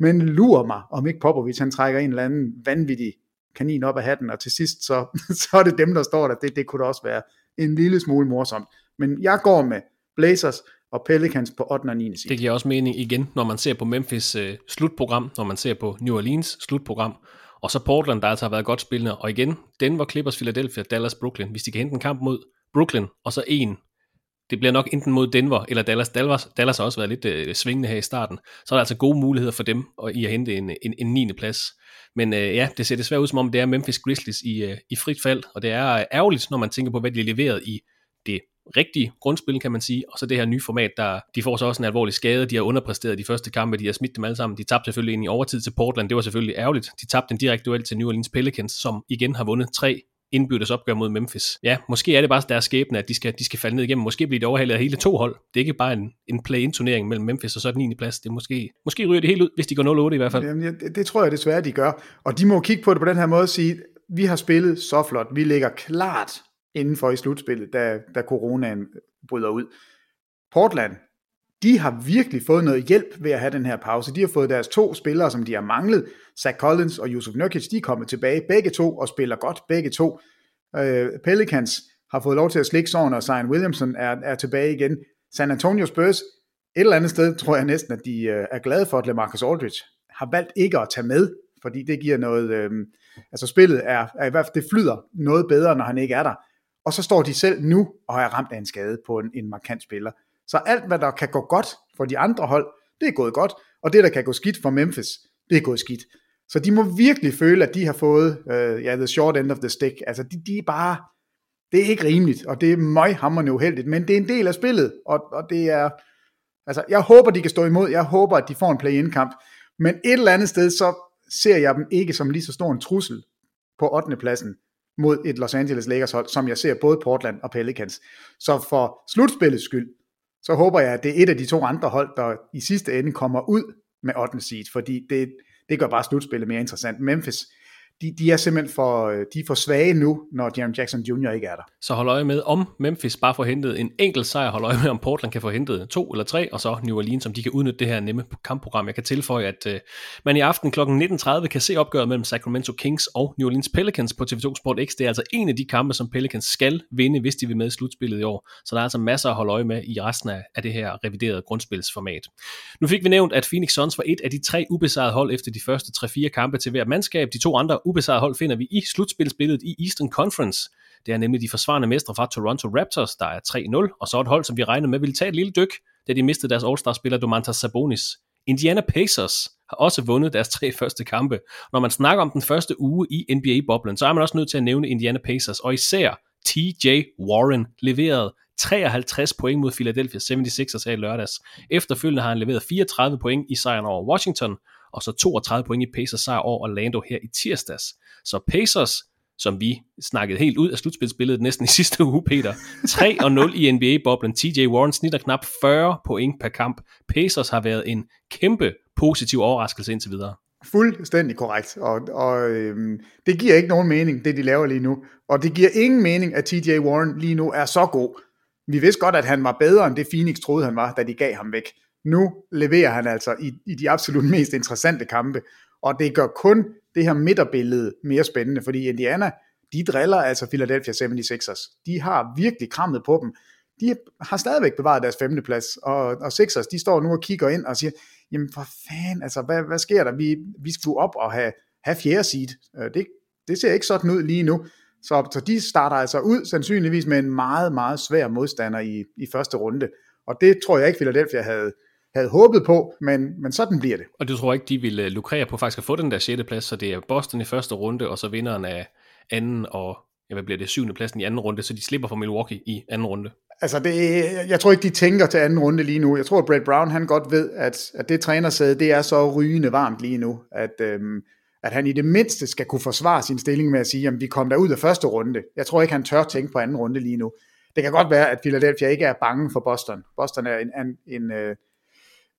men lurer mig, om ikke Popovic han trækker en eller anden vanvittig kanin op af hatten, og til sidst, så, så er det dem, der står der. Det, det kunne da også være en lille smule morsomt. Men jeg går med Blazers og Pelicans på 8. og 9. side. Det giver også mening igen, når man ser på Memphis øh, slutprogram, når man ser på New Orleans slutprogram, og så Portland, der altså har været godt spillende. Og igen, Denver, Clippers, Philadelphia, Dallas, Brooklyn. Hvis de kan hente en kamp mod Brooklyn, og så en det bliver nok enten mod Denver eller Dallas. Dallas, Dallas har også været lidt øh, svingende her i starten. Så er der altså gode muligheder for dem og i at hente en, en, en 9. plads. Men øh, ja, det ser desværre ud som om, det er Memphis Grizzlies i, øh, i frit fald, og det er øh, ærgerligt, når man tænker på, hvad de leverede i rigtige grundspil, kan man sige, og så det her nye format, der de får så også en alvorlig skade, de har underpræsteret de første kampe, de har smidt dem alle sammen, de tabte selvfølgelig ind i overtid til Portland, det var selvfølgelig ærgerligt, de tabte en direkte duel til New Orleans Pelicans, som igen har vundet tre indbyrdes opgør mod Memphis. Ja, måske er det bare deres skæbne, at de skal, de skal falde ned igennem. Måske bliver det overhalet af hele to hold. Det er ikke bare en, en play-in-turnering mellem Memphis og så den 9. plads. Det er måske, måske ryger det helt ud, hvis de går 0-8 i hvert fald. Jamen, det, det tror jeg desværre, de gør. Og de må kigge på det på den her måde og sige, vi har spillet så flot. Vi ligger klart indenfor i slutspillet, da, da coronaen bryder ud. Portland, de har virkelig fået noget hjælp ved at have den her pause. De har fået deres to spillere, som de har manglet, Zach Collins og Yusuf Nurkic, de er kommet tilbage begge to og spiller godt begge to. Øh, Pelicans har fået lov til at slikke såren, og Zion Williamson er, er tilbage igen. San Antonio Spurs, et eller andet sted tror jeg næsten, at de øh, er glade for, at LaMarcus Aldridge har valgt ikke at tage med, fordi det giver noget, øh, altså spillet er, er i hvert fald, det flyder noget bedre, når han ikke er der. Og så står de selv nu og er ramt af en skade på en, en markant spiller. Så alt, hvad der kan gå godt for de andre hold, det er gået godt, og det, der kan gå skidt for Memphis, det er gået skidt. Så de må virkelig føle, at de har fået uh, ja, the short end of the stick. Altså, de, de er bare, det er ikke rimeligt, og det er møghammerende uheldigt, men det er en del af spillet, og, og det er, altså, jeg håber, de kan stå imod, jeg håber, at de får en play-in-kamp, men et eller andet sted, så ser jeg dem ikke som lige så stor en trussel på 8. pladsen, mod et Los Angeles Lakers hold, som jeg ser både Portland og Pelicans. Så for slutspillets skyld, så håber jeg, at det er et af de to andre hold, der i sidste ende kommer ud med 8. seed, fordi det, det gør bare slutspillet mere interessant. Memphis, de, de er simpelthen for, øh, de er for svage nu, når Jaron Jackson Jr. ikke er der. Så hold øje med, om Memphis bare får hentet en enkelt sejr, hold øje med, om Portland kan få hentet to eller tre, og så New Orleans, om de kan udnytte det her nemme kampprogram. Jeg kan tilføje, at uh, man i aften kl. 19.30 kan se opgøret mellem Sacramento Kings og New Orleans Pelicans på TV2 Sport X. Det er altså en af de kampe, som Pelicans skal vinde, hvis de vil med i slutspillet i år. Så der er altså masser at holde øje med i resten af, af det her reviderede grundspilsformat. Nu fik vi nævnt, at Phoenix Suns var et af de tre ubesejrede hold efter de første 3-4 kampe til hver mandskab. De to andre ubesejret hold finder vi i slutspilsbilledet i Eastern Conference. Det er nemlig de forsvarende mestre fra Toronto Raptors, der er 3-0, og så et hold, som vi regner med vil tage et lille dyk, da de mistede deres All-Star-spiller Domantas Sabonis. Indiana Pacers har også vundet deres tre første kampe. Når man snakker om den første uge i NBA-boblen, så er man også nødt til at nævne Indiana Pacers, og især TJ Warren leverede 53 point mod Philadelphia 76ers her i lørdags. Efterfølgende har han leveret 34 point i sejren over Washington, og så 32 point i Pacers sejr over Orlando her i tirsdags. Så Pacers, som vi snakkede helt ud af slutspilsbilledet næsten i sidste uge, Peter. 3-0 i NBA-boblen. TJ Warren snitter knap 40 point per kamp. Pacers har været en kæmpe positiv overraskelse indtil videre. Fuldstændig korrekt, og, og øhm, det giver ikke nogen mening, det de laver lige nu. Og det giver ingen mening, at TJ Warren lige nu er så god. Vi vidste godt, at han var bedre end det Phoenix troede, han var, da de gav ham væk. Nu leverer han altså i, i de absolut mest interessante kampe, og det gør kun det her midterbillede mere spændende, fordi Indiana, de driller altså Philadelphia 76ers. De har virkelig krammet på dem. De har stadigvæk bevaret deres femteplads, og, og Sixers, de står nu og kigger ind og siger, jamen for fanden, altså hvad, hvad sker der? Vi, vi skulle op og have, have fjerde seed. Øh, det, det ser ikke sådan ud lige nu. Så, så de starter altså ud sandsynligvis med en meget, meget svær modstander i, i første runde. Og det tror jeg ikke, Philadelphia havde, havde håbet på, men, men sådan bliver det. Og du tror ikke, de ville lukrere på faktisk at få den der 6. plads, så det er Boston i første runde, og så vinderen af anden og ja, hvad bliver det, syvende pladsen i anden runde, så de slipper fra Milwaukee i anden runde. Altså, det, jeg tror ikke, de tænker til anden runde lige nu. Jeg tror, at Brett Brown, han godt ved, at, at det trænersæde, det er så rygende varmt lige nu, at, øhm, at han i det mindste skal kunne forsvare sin stilling med at sige, at vi kom der ud af første runde. Jeg tror ikke, han tør tænke på anden runde lige nu. Det kan godt være, at Philadelphia ikke er bange for Boston. Boston er en, en, en, øh,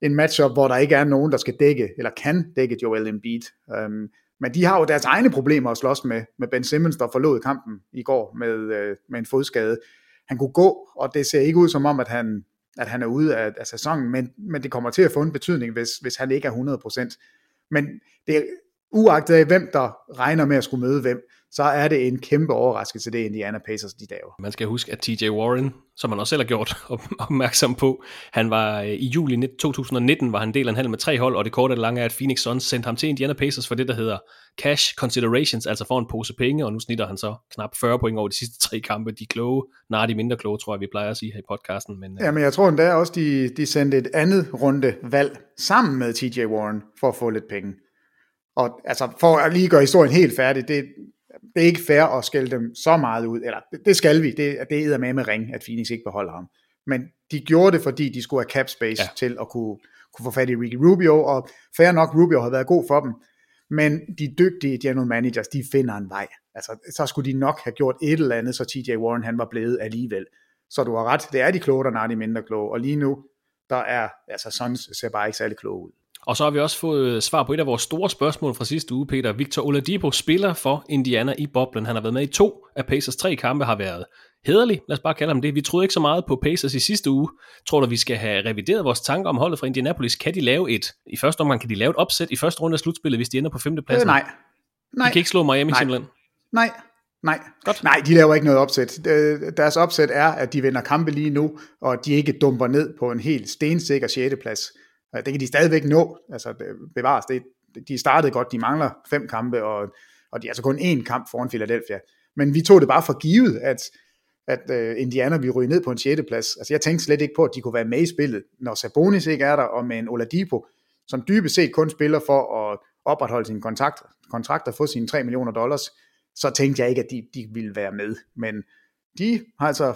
en matchup, hvor der ikke er nogen, der skal dække, eller kan dække Joel Embiid. Øhm, men de har jo deres egne problemer at slås med, med Ben Simmons, der forlod kampen i går med, øh, med en fodskade. Han kunne gå, og det ser ikke ud som om, at han, at han er ude af, af sæsonen, men, men det kommer til at få en betydning, hvis, hvis han ikke er 100%. Men det er uagtet af, hvem der regner med at skulle møde hvem, så er det en kæmpe overraskelse, det Indiana Pacers, de laver. Man skal huske, at TJ Warren, som man også selv har gjort opmærksom på, han var øh, i juli 2019, var han del af en handel med tre hold, og det korte og lange er, at Phoenix Suns sendte ham til Indiana Pacers for det, der hedder cash considerations, altså for en pose penge, og nu snitter han så knap 40 point over de sidste tre kampe. De kloge, nej, de mindre kloge, tror jeg, vi plejer at sige her i podcasten. Men, øh. ja, men jeg tror endda også, de, de sendte et andet runde valg sammen med TJ Warren for at få lidt penge. Og altså, for at lige gøre historien helt færdig, det, det er ikke fair at skælde dem så meget ud, eller det, skal vi, det, det er med med ring, at Phoenix ikke beholder ham. Men de gjorde det, fordi de skulle have cap space ja. til at kunne, kunne få fat i Ricky Rubio, og fair nok, Rubio har været god for dem, men de dygtige general managers, de finder en vej. Altså, så skulle de nok have gjort et eller andet, så TJ Warren han var blevet alligevel. Så du har ret, det er de kloge, der er de mindre kloge, og lige nu, der er, altså Suns ser bare ikke særlig kloge ud. Og så har vi også fået svar på et af vores store spørgsmål fra sidste uge, Peter. Victor Oladipo spiller for Indiana i boblen. Han har været med i to af Pacers tre kampe, har været hederlig, lad os bare kalde ham det. Vi troede ikke så meget på Pacers i sidste uge. Tror du, vi skal have revideret vores tanker om holdet fra Indianapolis? Kan de lave et, i første omgang kan de lave et opsæt i første runde af slutspillet, hvis de ender på femte Øh, nej. nej. De kan ikke slå Miami nej. simpelthen? Nej, Nej, Godt. nej, de laver ikke noget opsæt. Deres opsæt er, at de vinder kampe lige nu, og de ikke dumper ned på en helt stensikker 6. plads. Øh, det kan de stadigvæk nå, altså bevares. Det, de startede godt, de mangler fem kampe, og, og de er altså kun én kamp foran Philadelphia. Men vi tog det bare for givet, at, at uh, Indiana ville ryge ned på en 6. plads. Altså jeg tænkte slet ikke på, at de kunne være med i spillet, når Sabonis ikke er der, og med en Oladipo, som dybest set kun spiller for at opretholde sin kontrakt, kontrakt og få sine 3 millioner dollars, så tænkte jeg ikke, at de, de ville være med. Men de har altså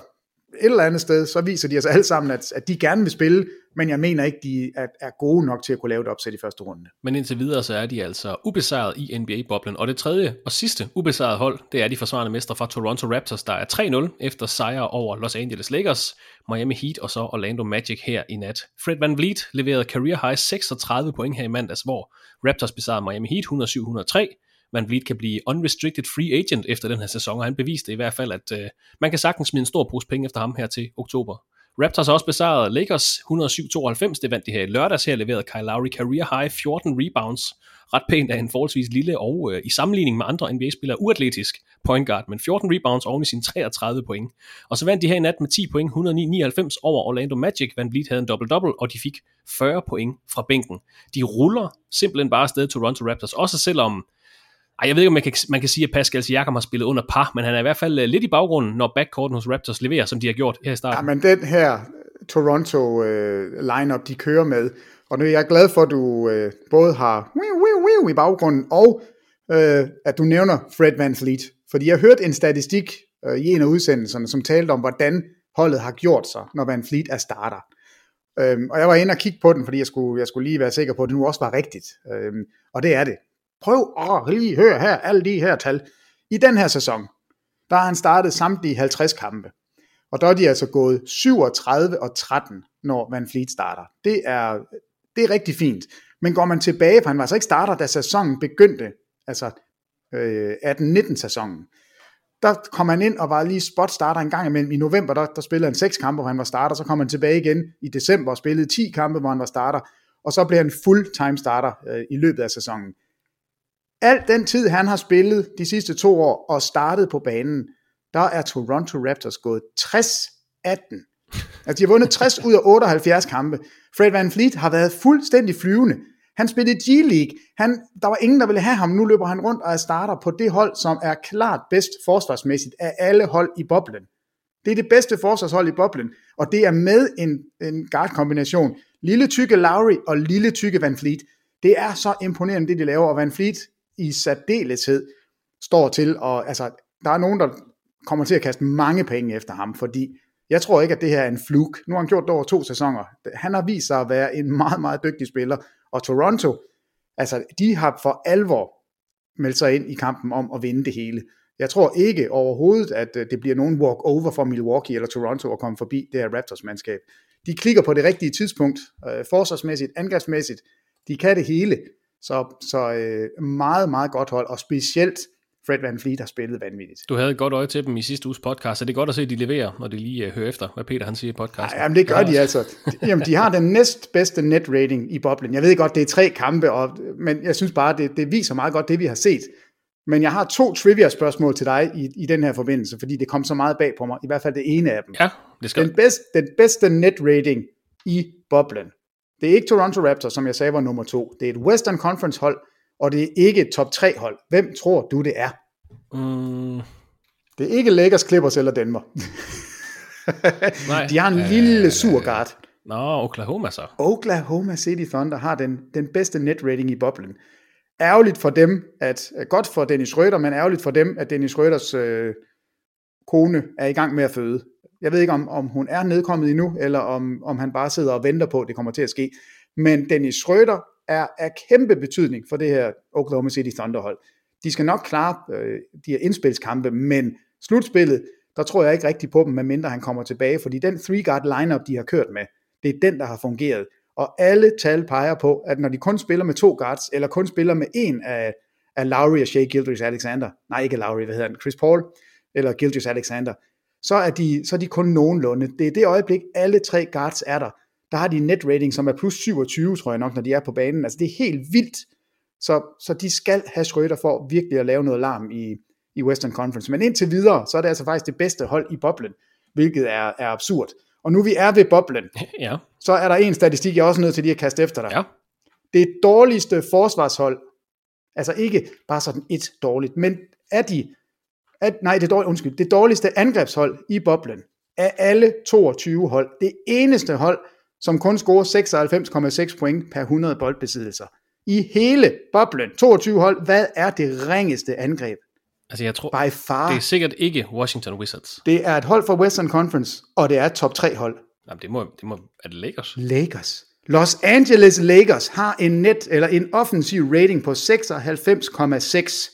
et eller andet sted, så viser de os alle sammen, at, at de gerne vil spille, men jeg mener ikke, de er, er gode nok til at kunne lave et opsæt i første runde. Men indtil videre, så er de altså ubesejret i NBA-boblen. Og det tredje og sidste ubesejrede hold, det er de forsvarende mestre fra Toronto Raptors, der er 3-0 efter sejre over Los Angeles Lakers, Miami Heat og så Orlando Magic her i nat. Fred Van Vliet leverede career high 36 point her i mandags, hvor Raptors besejrede Miami Heat 107-103, Van Vliet kan blive unrestricted free agent efter den her sæson, og han beviste i hvert fald, at øh, man kan sagtens smide en stor pose penge efter ham her til oktober. Raptors har også besejret Lakers 107-92, det vandt de her i lørdags, her leverede Kyle Lowry career high 14 rebounds, ret pænt af en forholdsvis lille og øh, i sammenligning med andre NBA-spillere uatletisk point guard, men 14 rebounds oven i sine 33 point. Og så vandt de her i nat med 10 point, 109-99 over Orlando Magic, Van Vliet havde en double-double, og de fik 40 point fra bænken. De ruller simpelthen bare afsted Toronto Raptors, også selvom ej, jeg ved ikke, om man kan, man kan sige, at Pascal Siakam har spillet under par, men han er i hvert fald øh, lidt i baggrunden, når backcourten hos Raptors leverer, som de har gjort her i starten. Ja, men den her Toronto øh, lineup, de kører med, og nu er jeg glad for, at du øh, både har wiu, wiu, wiu i baggrunden, og øh, at du nævner Fred Van Fleet. Fordi jeg hørte en statistik øh, i en af udsendelserne, som talte om, hvordan holdet har gjort sig, når Van Fleet er starter. Øhm, og jeg var inde og kigge på den, fordi jeg skulle, jeg skulle lige være sikker på, at det nu også var rigtigt. Øhm, og det er det. Prøv at lige høre her, alle de her tal. I den her sæson, der har han startet samtlige 50 kampe. Og der er de altså gået 37 og 13, når Van Fleet starter. Det er, det er rigtig fint. Men går man tilbage, for han var altså ikke starter, da sæsonen begyndte, altså øh, 18-19 sæsonen, der kom han ind og var lige spot starter en gang imellem. I november, der, der spillede han 6 kampe, hvor han var starter, så kom han tilbage igen i december og spillede 10 kampe, hvor han var starter, og så blev han full-time starter øh, i løbet af sæsonen. Al den tid, han har spillet de sidste to år og startet på banen, der er Toronto Raptors gået 60-18. Altså, de har vundet 60 ud af 78 kampe. Fred Van Fleet har været fuldstændig flyvende. Han spillede G-League. Han, der var ingen, der ville have ham. Nu løber han rundt og er starter på det hold, som er klart bedst forsvarsmæssigt af alle hold i boblen. Det er det bedste forsvarshold i boblen, og det er med en, en guard-kombination. Lille tykke Lowry og lille tykke Van Fleet. Det er så imponerende, det de laver, og Van Fleet i særdeleshed står til, og altså, der er nogen, der kommer til at kaste mange penge efter ham, fordi jeg tror ikke, at det her er en fluk. Nu har han gjort det over to sæsoner. Han har vist sig at være en meget, meget dygtig spiller, og Toronto, altså, de har for alvor meldt sig ind i kampen om at vinde det hele. Jeg tror ikke overhovedet, at øh, det bliver nogen walk-over for Milwaukee eller Toronto at komme forbi det her Raptors-mandskab. De klikker på det rigtige tidspunkt, øh, forsvarsmæssigt, angrebsmæssigt. De kan det hele. Så, så øh, meget, meget godt hold, og specielt Fred Van Fleet har spillet vanvittigt. Du havde et godt øje til dem i sidste uges podcast, så det er godt at se, at de leverer, når de lige uh, hører efter, hvad Peter han siger i podcasten. Ja, jamen det gør de altså. Jamen, de har den næstbedste net rating i boblen. Jeg ved godt, det er tre kampe, og, men jeg synes bare, det, det viser meget godt det, vi har set. Men jeg har to trivia-spørgsmål til dig i, i den her forbindelse, fordi det kom så meget bag på mig, i hvert fald det ene af dem. Ja, det skal Den, bedste, den bedste net rating i boblen. Det er ikke Toronto Raptors, som jeg sagde var nummer to. Det er et Western Conference hold, og det er ikke et top 3 hold. Hvem tror du, det er? Mm, Det er ikke Lakers, Clippers eller Denver. nej. De har en lille sur guard. Nå, Oklahoma så. Oklahoma City Thunder har den, den bedste net rating i boblen. Ærgerligt for dem, at godt for Dennis Schröder, men ærgerligt for dem, at Dennis Schröders øh, kone er i gang med at føde. Jeg ved ikke, om, om hun er nedkommet endnu, eller om, om han bare sidder og venter på, at det kommer til at ske. Men Dennis Schröder er af kæmpe betydning for det her Oklahoma City Thunderhold. De skal nok klare øh, de her indspilskampe, men slutspillet, der tror jeg ikke rigtig på dem, medmindre han kommer tilbage, fordi den three-guard lineup, de har kørt med, det er den, der har fungeret. Og alle tal peger på, at når de kun spiller med to guards, eller kun spiller med en af, af Lowry og Shea Gilders Alexander, nej ikke Lowry, hvad hedder han, Chris Paul, eller Gilders Alexander, så er, de, så er de kun nogenlunde. Det er det øjeblik, alle tre guards er der. Der har de en net rating, som er plus 27, tror jeg nok, når de er på banen. Altså det er helt vildt. Så, så de skal have Schrøder for virkelig at lave noget larm i, i Western Conference. Men indtil videre, så er det altså faktisk det bedste hold i boblen, hvilket er, er absurd. Og nu vi er ved boblen, Ja, så er der en statistik, jeg er også nødt til lige at kaste efter dig. ja. Det dårligste forsvarshold, altså ikke bare sådan et dårligt, men er de, at, nej, det, dårlig, undskyld, det dårligste angrebshold i boblen af alle 22 hold. Det eneste hold, som kun scorer 96,6 point per 100 boldbesiddelser. I hele boblen, 22 hold, hvad er det ringeste angreb? Altså jeg tror, By far. det er sikkert ikke Washington Wizards. Det er et hold fra Western Conference, og det er et top 3 hold. Jamen, det må, det må, er det Lakers? Lakers. Los Angeles Lakers har en net eller en offensiv rating på 96,6.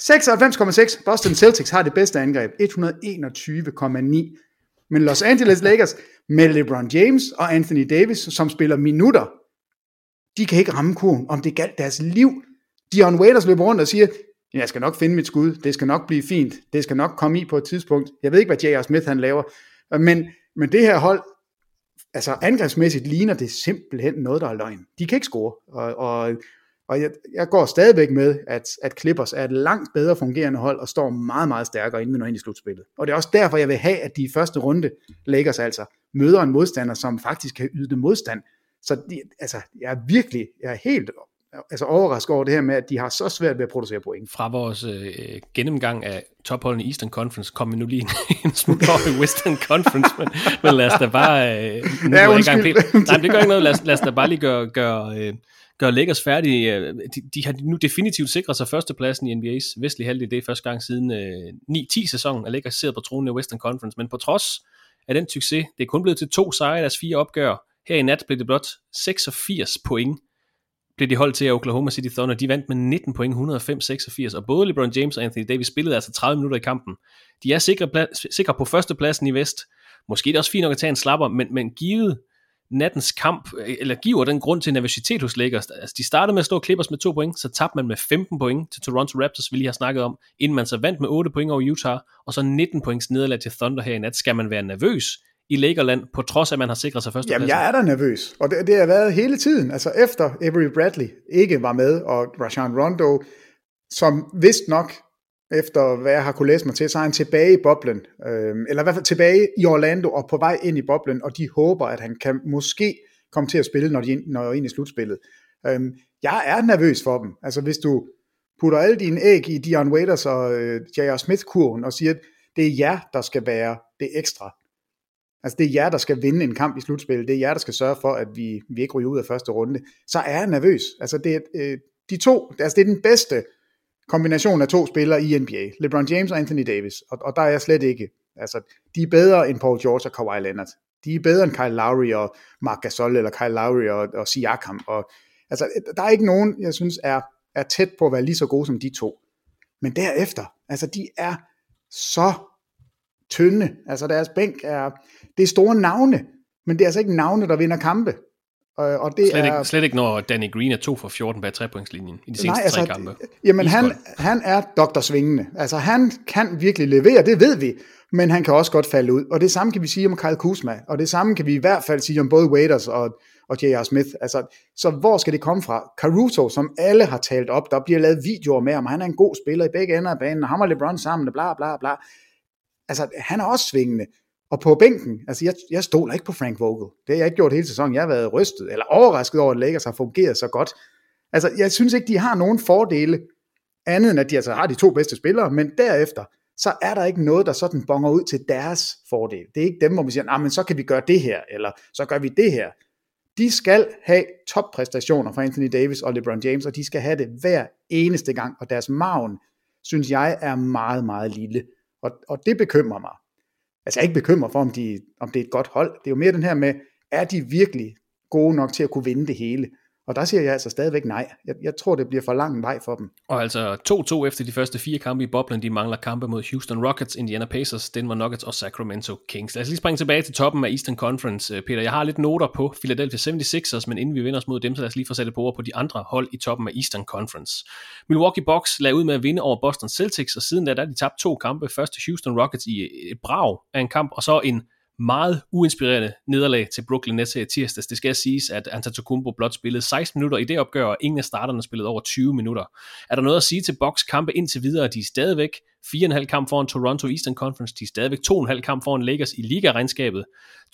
96,6. Boston Celtics har det bedste angreb, 121,9. Men Los Angeles Lakers med LeBron James og Anthony Davis, som spiller minutter, de kan ikke ramme kurven, om det galt deres liv. Dion Waiters løber rundt og siger, jeg skal nok finde mit skud, det skal nok blive fint, det skal nok komme i på et tidspunkt. Jeg ved ikke, hvad J.R. Smith han laver, men, men det her hold, altså angrebsmæssigt ligner det simpelthen noget, der er løgn. De kan ikke score, og, og, og jeg, jeg går stadigvæk med, at, at Clippers er et langt bedre fungerende hold, og står meget, meget stærkere, inden vi når ind i slutspillet. Og det er også derfor, jeg vil have, at de i første runde, Lakers altså, møder en modstander, som faktisk kan yde dem modstand. Så de, altså, jeg er virkelig, jeg er helt altså overrasket over det her med, at de har så svært ved at producere point. Fra vores øh, gennemgang af topholdene i Eastern Conference, kom vi nu lige en, en smule over i Western Conference, men, men lad os da bare... Øh, nu Ja, i gang. undskyld. Nej, men det gør ikke noget. Lad os, lad os da bare lige gøre, gøre, øh, gør Lakers færdige. Øh, de, de har nu definitivt sikret sig førstepladsen i NBA's vestlige halvdel. Det er første gang siden øh, 9-10 sæsonen, at Lakers sidder på tronen i Western Conference. Men på trods af den succes, det er kun blevet til to sejre i deres fire opgør. Her i nat blev det blot 86 point blev de holdt til af Oklahoma City Thunder. De vandt med 19 point, 105-86, og både LeBron James og Anthony Davis spillede altså 30 minutter i kampen. De er sikre, pla- sikre på førstepladsen i vest. Måske er det også fint nok at tage en slapper, men, men givet nattens kamp, øh, eller giver den grund til nervøsitet hos Lakers. Altså, de startede med at stå Clippers med to point, så tabte man med 15 point til Toronto Raptors, vi lige har snakket om, inden man så vandt med 8 point over Utah, og så 19 points nederlag til Thunder her i nat. Skal man være nervøs i Lakerland, på trods af, at man har sikret sig førstepladsen? Jamen, jeg er da nervøs, og det, det har været hele tiden. Altså efter Avery Bradley ikke var med, og Rajon Rondo, som vist nok, efter hvad jeg har kunne læse mig til, så er han tilbage i boblen, øh, eller i hvert fald tilbage i Orlando og på vej ind i boblen, og de håber, at han kan måske komme til at spille, når de når ind i slutspillet. Øh, jeg er nervøs for dem. Altså hvis du putter alle dine æg i Dion Waiters og øh, J.R. Smith-kurven og siger, at det er jer, der skal være det ekstra, Altså det er jer, der skal vinde en kamp i slutspillet. Det er jer, der skal sørge for, at vi, vi ikke ryger ud af første runde. Så er jeg nervøs. Altså det er, øh, de to, altså det er den bedste kombination af to spillere i NBA. LeBron James og Anthony Davis. Og, og der er jeg slet ikke. Altså de er bedre end Paul George og Kawhi Leonard. De er bedre end Kyle Lowry og Mark Gasol eller Kyle Lowry og, og Siakam. Og, altså der er ikke nogen, jeg synes er, er tæt på at være lige så gode som de to. Men derefter, altså de er så tynde. Altså deres bænk er, det er store navne, men det er altså ikke navne, der vinder kampe. Og, og det slet, er, ikke, slet ikke, når Danny Green er 2 for 14 bag trepointslinjen i de seneste nej, altså, tre kampe. Jamen, han, han er doktor svingende. Altså, han kan virkelig levere, det ved vi, men han kan også godt falde ud. Og det samme kan vi sige om Kyle Kuzma, og det samme kan vi i hvert fald sige om både Waiters og, og J.R. Smith. Altså, så hvor skal det komme fra? Caruso, som alle har talt op, der bliver lavet videoer med ham, han er en god spiller i begge ender af banen, ham og LeBron sammen, bla bla bla. Altså, han er også svingende. Og på bænken, altså jeg, jeg stoler ikke på Frank Vogel. Det har jeg ikke gjort hele sæsonen. Jeg har været rystet, eller overrasket over, at Lakers har fungeret så godt. Altså, jeg synes ikke, de har nogen fordele, andet end at de altså har de to bedste spillere, men derefter, så er der ikke noget, der sådan bonger ud til deres fordel. Det er ikke dem, hvor man siger, nah, men så kan vi gøre det her, eller så gør vi det her. De skal have toppræstationer fra Anthony Davis og LeBron James, og de skal have det hver eneste gang, og deres maven, synes jeg, er meget, meget lille. Og, og det bekymrer mig. Altså jeg er ikke bekymret for, om, de, om det er et godt hold. Det er jo mere den her med, er de virkelig gode nok til at kunne vinde det hele? Og der siger jeg altså stadigvæk nej. Jeg, jeg tror, det bliver for lang en vej for dem. Og altså 2-2 efter de første fire kampe i boblen. De mangler kampe mod Houston Rockets, Indiana Pacers, Denver Nuggets og Sacramento Kings. Lad os lige springe tilbage til toppen af Eastern Conference, øh, Peter. Jeg har lidt noter på Philadelphia 76ers, men inden vi vender os mod dem, så lad os lige få sat på ord på de andre hold i toppen af Eastern Conference. Milwaukee Bucks lagde ud med at vinde over Boston Celtics, og siden da der de tabt to kampe. Først til Houston Rockets i et brag af en kamp, og så en meget uinspirerende nederlag til Brooklyn Nets her i tirsdags. Det skal siges, at Antetokounmpo blot spillede 16 minutter i det opgør, og ingen af starterne spillede over 20 minutter. Er der noget at sige til Bucks kampe indtil videre? De er stadigvæk 4,5 kamp foran Toronto Eastern Conference, de er stadigvæk 2,5 kamp foran Lakers i liga-regnskabet.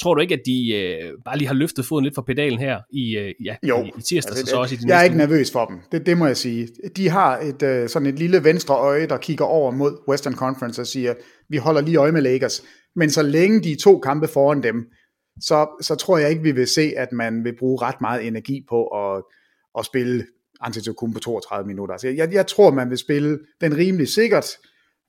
Tror du ikke, at de øh, bare lige har løftet foden lidt fra pedalen her i, øh, ja, jo, i, i tirsdags, altså, så også i de Jeg er ikke nervøs for dem, det, det må jeg sige. De har et, øh, sådan et lille venstre øje, der kigger over mod Western Conference og siger, vi holder lige øje med Lakers. Men så længe de to kampe foran dem, så, så tror jeg ikke, vi vil se, at man vil bruge ret meget energi på at, at spille Antetokounmpo på 32 minutter. Altså jeg, jeg tror, man vil spille den rimelig sikkert.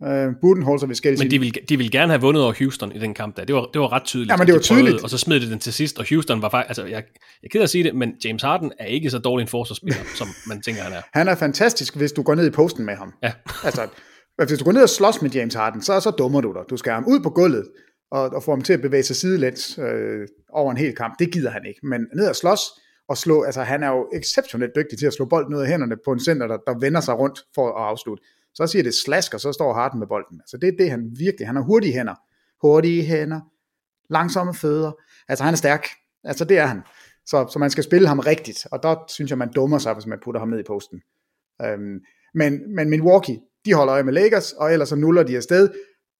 Uh, Budenholzer vil skælde Men de vil, de vil gerne have vundet over Houston i den kamp der. Det var, det var ret tydeligt. Ja, men det var de prøvede, tydeligt. Og så smed de den til sidst, og Houston var faktisk... Altså, jeg, jeg er ked af at sige det, men James Harden er ikke så dårlig en forsvarsspiller, som man tænker, han er. Han er fantastisk, hvis du går ned i posten med ham. Ja. altså, hvis du går ned og slås med James Harden, så, så dummer du dig. Du skal ham ud på gulvet, og, og få ham til at bevæge sig sidelæns øh, over en hel kamp. Det gider han ikke. Men ned og slås og slå, altså han er jo exceptionelt dygtig til at slå bolden ud af hænderne på en center, der, der vender sig rundt for at afslutte. Så siger det slask, og så står Harden med bolden. Altså det er det, han virkelig, han har hurtige hænder. Hurtige hænder, langsomme fødder. Altså han er stærk. Altså det er han. Så, så man skal spille ham rigtigt, og der synes jeg, man dummer sig, hvis man putter ham ned i posten. Øhm, men, men Milwaukee, de holder øje med Lakers, og ellers så nuller de afsted,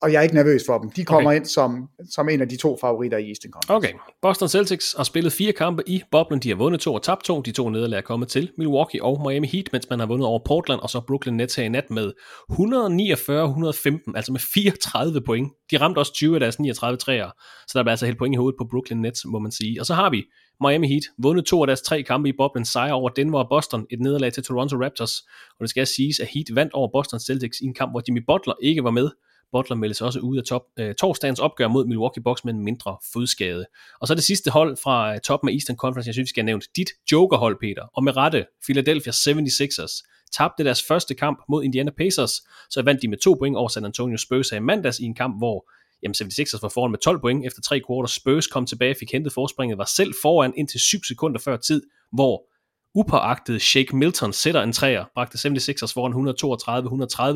og jeg er ikke nervøs for dem. De kommer okay. ind som, som en af de to favoritter i Eastern Conference. Okay. Boston Celtics har spillet fire kampe i boblen. De har vundet to og tabt to. De to nederlag er kommet til Milwaukee og Miami Heat, mens man har vundet over Portland og så Brooklyn Nets her i nat med 149-115, altså med 34 point. De ramte også 20 af deres 39 træer, så der bliver altså helt point i hovedet på Brooklyn Nets, må man sige. Og så har vi Miami Heat, vundet to af deres tre kampe i boblen, sejr over Denver og Boston, et nederlag til Toronto Raptors, og det skal siges, at Heat vandt over Boston Celtics i en kamp, hvor Jimmy Butler ikke var med. Butler meldes også ud af top, øh, torsdagens opgør mod Milwaukee Bucks med en mindre fodskade. Og så det sidste hold fra øh, toppen af Eastern Conference, jeg synes, vi skal have nævnt, dit jokerhold, Peter, og med rette, Philadelphia 76ers, tabte deres første kamp mod Indiana Pacers, så vandt de med to point over San Antonio Spurs i mandags i en kamp, hvor jamen 76ers var foran med 12 point efter tre kvarter. Spurs kom tilbage, fik hentet forspringet, var selv foran indtil 7 sekunder før tid, hvor upåagtet Shake Milton sætter en træer, bragte 76ers foran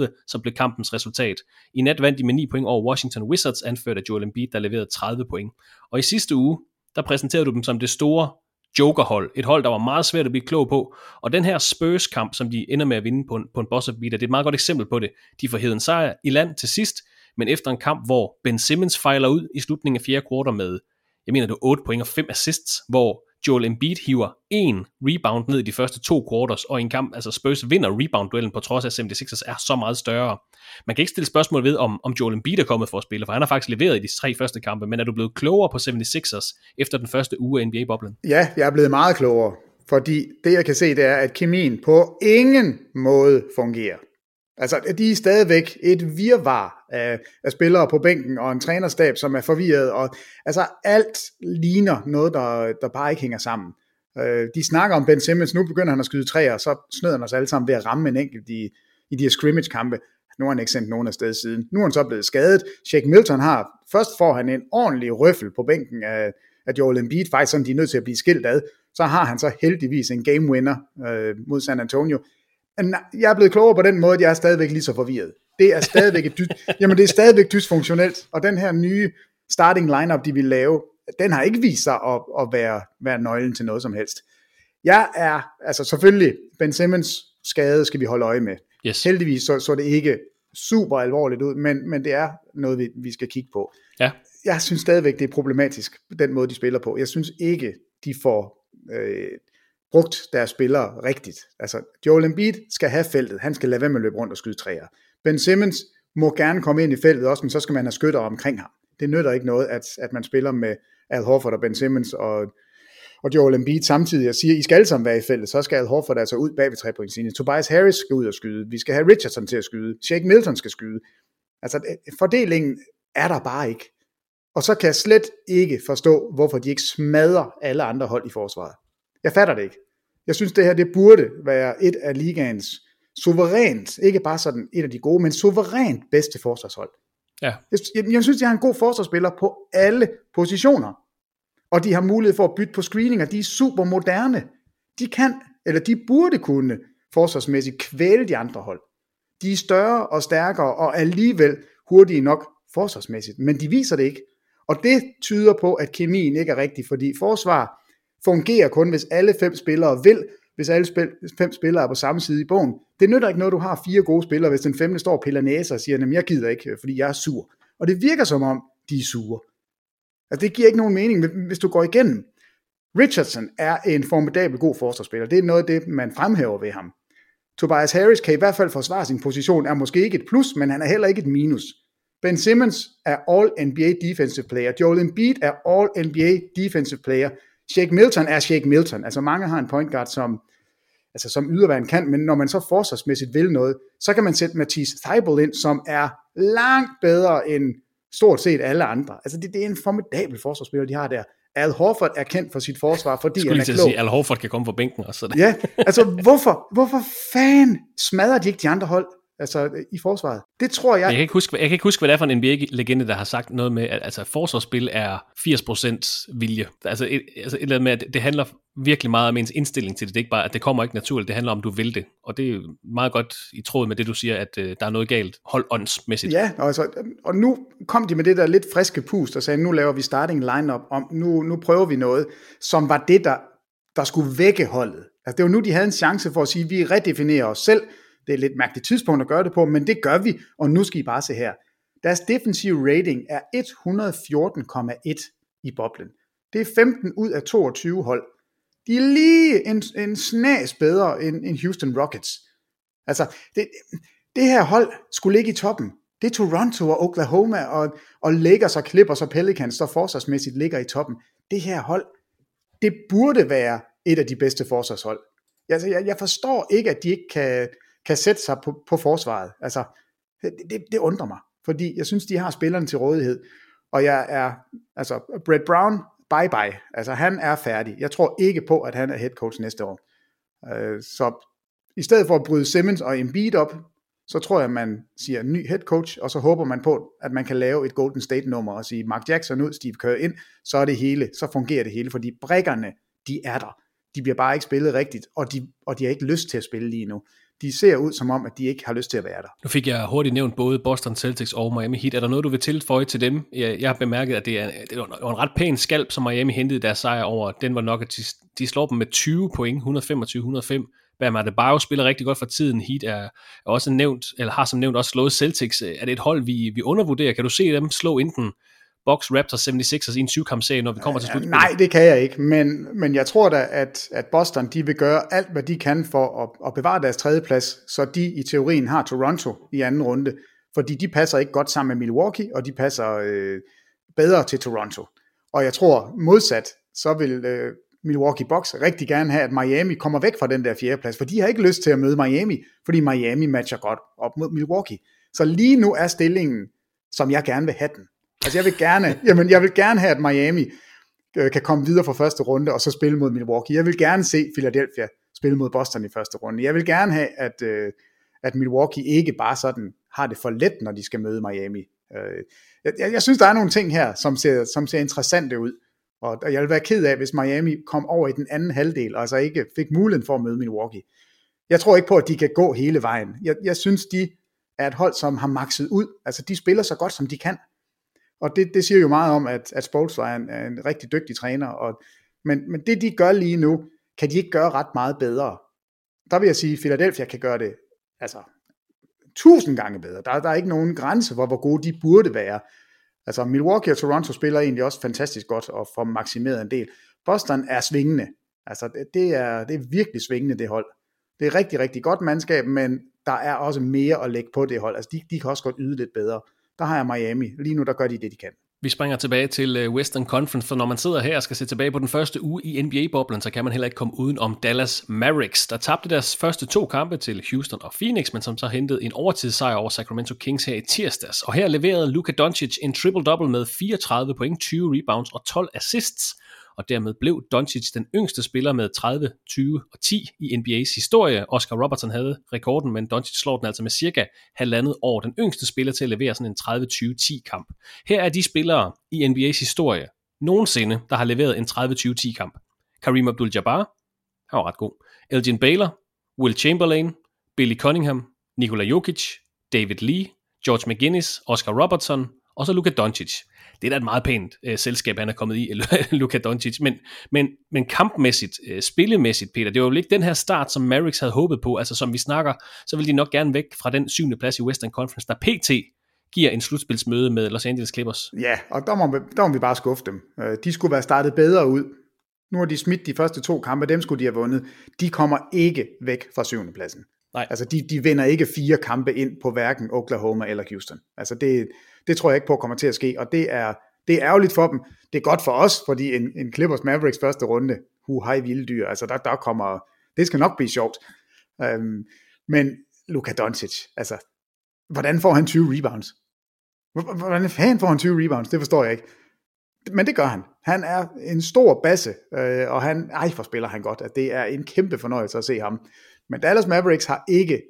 132-130, som blev kampens resultat. I nat vandt de med 9 point over Washington Wizards, anført af Joel Embiid, der leverede 30 point. Og i sidste uge, der præsenterede du dem som det store jokerhold. Et hold, der var meget svært at blive klog på. Og den her Spurs-kamp, som de ender med at vinde på en, på en boss beater, det er et meget godt eksempel på det. De får heden sejr i land til sidst, men efter en kamp, hvor Ben Simmons fejler ud i slutningen af fjerde kvartal med, jeg mener det var 8 point og 5 assists, hvor Joel Embiid hiver en rebound ned i de første to quarters, og i en kamp, altså Spurs vinder rebound-duellen på trods af, at 76ers er så meget større. Man kan ikke stille spørgsmål ved, om, om Joel Embiid er kommet for at spille, for han har faktisk leveret i de tre første kampe, men er du blevet klogere på 76ers efter den første uge af NBA-boblen? Ja, jeg er blevet meget klogere, fordi det jeg kan se, det er, at kemien på ingen måde fungerer. Altså, de er stadigvæk et virvar af, af spillere på bænken, og en trænerstab, som er forvirret, og altså alt ligner noget, der, der bare ikke hænger sammen. Øh, de snakker om Ben Simmons, nu begynder han at skyde træer, og så snøder han os alle sammen ved at ramme en enkelt i, i de her scrimmage-kampe. Nu har han ikke sendt nogen afsted siden. Nu er han så blevet skadet. Shake Milton har, først får han en ordentlig røffel på bænken af, af Joel Embiid, faktisk sådan, de er nødt til at blive skilt ad, så har han så heldigvis en game winner øh, mod San Antonio. Jeg er blevet klogere på den måde, at jeg er stadigvæk lige så forvirret. Det er stadigvæk, et dy- jamen det er stadigvæk dysfunktionelt, og den her nye starting lineup, de vil lave, den har ikke vist sig at, at være, være nøglen til noget som helst. Jeg er, altså selvfølgelig, Ben Simmons skade skal vi holde øje med. Yes. Heldigvis så, så det ikke super alvorligt ud, men, men det er noget, vi, vi skal kigge på. Ja. Jeg synes stadigvæk, det er problematisk, den måde, de spiller på. Jeg synes ikke, de får øh, brugt deres spillere rigtigt. Altså, Joel Embiid skal have feltet. Han skal lade være med at løbe rundt og skyde træer. Ben Simmons må gerne komme ind i feltet også, men så skal man have skytter omkring ham. Det nytter ikke noget, at, at man spiller med Al Horford og Ben Simmons og og Joel Embiid samtidig og siger, I skal alle sammen være i feltet, så skal Al Horford altså ud bag ved trepointslinjen. Tobias Harris skal ud og skyde. Vi skal have Richardson til at skyde. Shake Milton skal skyde. Altså, fordelingen er der bare ikke. Og så kan jeg slet ikke forstå, hvorfor de ikke smadrer alle andre hold i forsvaret. Jeg fatter det ikke. Jeg synes, det her det burde være et af ligaens suverænt, ikke bare sådan et af de gode, men suverænt bedste forsvarshold. Ja. Jeg, jeg synes, de har en god forsvarsspiller på alle positioner og de har mulighed for at bytte på screeninger. De er super moderne. De kan, eller de burde kunne, forsvarsmæssigt kvæle de andre hold. De er større og stærkere, og alligevel hurtige nok forsvarsmæssigt, men de viser det ikke. Og det tyder på, at kemien ikke er rigtig, fordi forsvar fungerer kun, hvis alle fem spillere vil, hvis alle spil, fem spillere er på samme side i bogen. Det nytter ikke noget, du har fire gode spillere, hvis den femte står og piller næse og siger, at jeg gider ikke, øh, fordi jeg er sur. Og det virker som om, de er sure. Altså det giver ikke nogen mening, hvis du går igennem. Richardson er en formidabel god forsvarsspiller. Det er noget af det, man fremhæver ved ham. Tobias Harris kan i hvert fald forsvare sin position, er måske ikke et plus, men han er heller ikke et minus. Ben Simmons er All-NBA Defensive Player. Joel Embiid er All-NBA Defensive Player. Shake Milton er Shake Milton. Altså mange har en point guard, som, altså som yderværende kan, men når man så forsvarsmæssigt vil noget, så kan man sætte Matisse Thybulle ind, som er langt bedre end stort set alle andre. Altså det, det er en formidabel forsvarsspiller, de har der. Al Horford er kendt for sit forsvar, fordi han er klog. sige, Al Horford kan komme fra bænken også. Så det. Ja, altså hvorfor, hvorfor fanden smadrer de ikke de andre hold altså, i forsvaret? Det tror jeg... Jeg kan, ikke huske, jeg kan ikke huske, hvad det er for en NBA-legende, der har sagt noget med, at altså, forsvarsspil er 80% vilje. Altså et, altså et eller andet med, at det handler virkelig meget om ens indstilling til det. Det er ikke bare, at det kommer ikke naturligt, det handler om, at du vil det. Og det er meget godt i tråd med det, du siger, at øh, der er noget galt holdåndsmæssigt. Ja, og, altså, og nu kom de med det der lidt friske pust og sagde, nu laver vi starting lineup om, nu, nu prøver vi noget, som var det, der, der skulle vække holdet. Altså, det var nu, de havde en chance for at sige, vi redefinerer os selv. Det er et lidt mærkeligt tidspunkt at gøre det på, men det gør vi, og nu skal I bare se her. Deres defensive rating er 114,1 i boblen. Det er 15 ud af 22 hold. De er lige en, en snas bedre end, end Houston Rockets. Altså, det, det her hold skulle ligge i toppen. Det er Toronto og Oklahoma og, og Lakers og Clippers og Pelicans, der forsvarsmæssigt ligger i toppen. Det her hold, det burde være et af de bedste forsvarshold. Altså, jeg, jeg forstår ikke, at de ikke kan, kan sætte sig på, på forsvaret. Altså, det, det, undrer mig, fordi jeg synes, de har spillerne til rådighed. Og jeg er, altså, Brett Brown, bye bye. Altså, han er færdig. Jeg tror ikke på, at han er head coach næste år. Øh, så i stedet for at bryde Simmons og Embiid op, så tror jeg, man siger en ny head coach, og så håber man på, at man kan lave et Golden State nummer og sige Mark Jackson ud, Steve Kerr ind, så er det hele, så fungerer det hele, fordi brækkerne, de er der. De bliver bare ikke spillet rigtigt, og de, og de har ikke lyst til at spille lige nu. De ser ud som om, at de ikke har lyst til at være der. Nu fik jeg hurtigt nævnt både Boston Celtics og Miami Heat. Er der noget, du vil tilføje til dem? Jeg, jeg har bemærket, at det er, det er en ret pæn skalp, som Miami hentede deres sejr over. Den var nok, at de, de slår dem med 20 point, 125-105. Bam Adebayo spiller rigtig godt for tiden. Heat er, er også nævnt, eller har som nævnt også slået Celtics. Er det et hold, vi, vi undervurderer? Kan du se dem slå enten Bucks, Raptors, 76ers i en syvkampserie, når vi kommer til slutspillet? Nej, det kan jeg ikke, men, men jeg tror da, at, at Boston de vil gøre alt, hvad de kan for at, at bevare deres tredjeplads, så de i teorien har Toronto i anden runde, fordi de passer ikke godt sammen med Milwaukee, og de passer øh, bedre til Toronto. Og jeg tror modsat, så vil øh, Milwaukee Bucks rigtig gerne have, at Miami kommer væk fra den der fjerdeplads, for de har ikke lyst til at møde Miami, fordi Miami matcher godt op mod Milwaukee. Så lige nu er stillingen, som jeg gerne vil have den. Altså jeg vil gerne, jamen jeg vil gerne have, at Miami øh, kan komme videre fra første runde, og så spille mod Milwaukee. Jeg vil gerne se Philadelphia spille mod Boston i første runde. Jeg vil gerne have, at, øh, at Milwaukee ikke bare sådan har det for let, når de skal møde Miami. Øh, jeg, jeg synes, der er nogle ting her, som ser, som ser interessante ud. Og jeg vil være ked af, hvis Miami kom over i den anden halvdel, og altså ikke fik muligheden for at møde Milwaukee. Jeg tror ikke på, at de kan gå hele vejen. Jeg, jeg synes, de er et hold, som har makset ud. Altså, de spiller så godt, som de kan. Og det, det siger jo meget om, at, at Spolstra er en, er en rigtig dygtig træner. Og, men, men det, de gør lige nu, kan de ikke gøre ret meget bedre. Der vil jeg sige, at Philadelphia kan gøre det altså, tusind gange bedre. Der, der er ikke nogen grænse for, hvor gode de burde være. Altså Milwaukee og Toronto spiller egentlig også fantastisk godt og får maksimeret en del. Boston er svingende. Altså det, det, er, det er virkelig svingende det hold. Det er rigtig, rigtig godt mandskab, men der er også mere at lægge på det hold. Altså de, de kan også godt yde lidt bedre. Der har jeg Miami. Lige nu der gør de det, de kan. Vi springer tilbage til øh, Western Conference, for når man sidder her og skal se tilbage på den første uge i NBA-boblen, så kan man heller ikke komme uden om Dallas Mavericks, der tabte deres første to kampe til Houston og Phoenix, men som så hentede en overtidssejr over Sacramento Kings her i tirsdags. Og her leverede Luka Doncic en triple-double med 34 point, 20 rebounds og 12 assists og dermed blev Doncic den yngste spiller med 30, 20 og 10 i NBA's historie. Oscar Robertson havde rekorden, men Doncic slår den altså med cirka halvandet år. Den yngste spiller til at levere sådan en 30-20-10 kamp. Her er de spillere i NBA's historie nogensinde, der har leveret en 30-20-10 kamp. Kareem Abdul-Jabbar, han var ret god. Elgin Baylor, Will Chamberlain, Billy Cunningham, Nikola Jokic, David Lee, George McGinnis, Oscar Robertson og så Luka Doncic det er da et meget pænt øh, selskab, han er kommet i, Luka Doncic, men, men, men kampmæssigt, øh, spillemæssigt, Peter, det var jo ikke den her start, som Mavericks havde håbet på, altså som vi snakker, så vil de nok gerne væk fra den syvende plads i Western Conference, der PT giver en slutspilsmøde med Los Angeles Clippers. Ja, og der må, der må vi bare skuffe dem. Øh, de skulle være startet bedre ud. Nu har de smidt de første to kampe, dem skulle de have vundet. De kommer ikke væk fra syvende pladsen. Nej. Altså, de, de vinder ikke fire kampe ind på hverken Oklahoma eller Houston. Altså, det, det tror jeg ikke på kommer til at ske, og det er, det er ærgerligt for dem. Det er godt for os, fordi en, en Clippers Mavericks første runde, hu hej vilde dyr, altså der, der kommer, det skal nok blive sjovt. Øhm, men Luka Doncic, altså, hvordan får han 20 rebounds? Hvordan fanden får han 20 rebounds? Det forstår jeg ikke. Men det gør han. Han er en stor basse, øh, og han, ej, for spiller han godt. At det er en kæmpe fornøjelse at se ham. Men Dallas Mavericks har ikke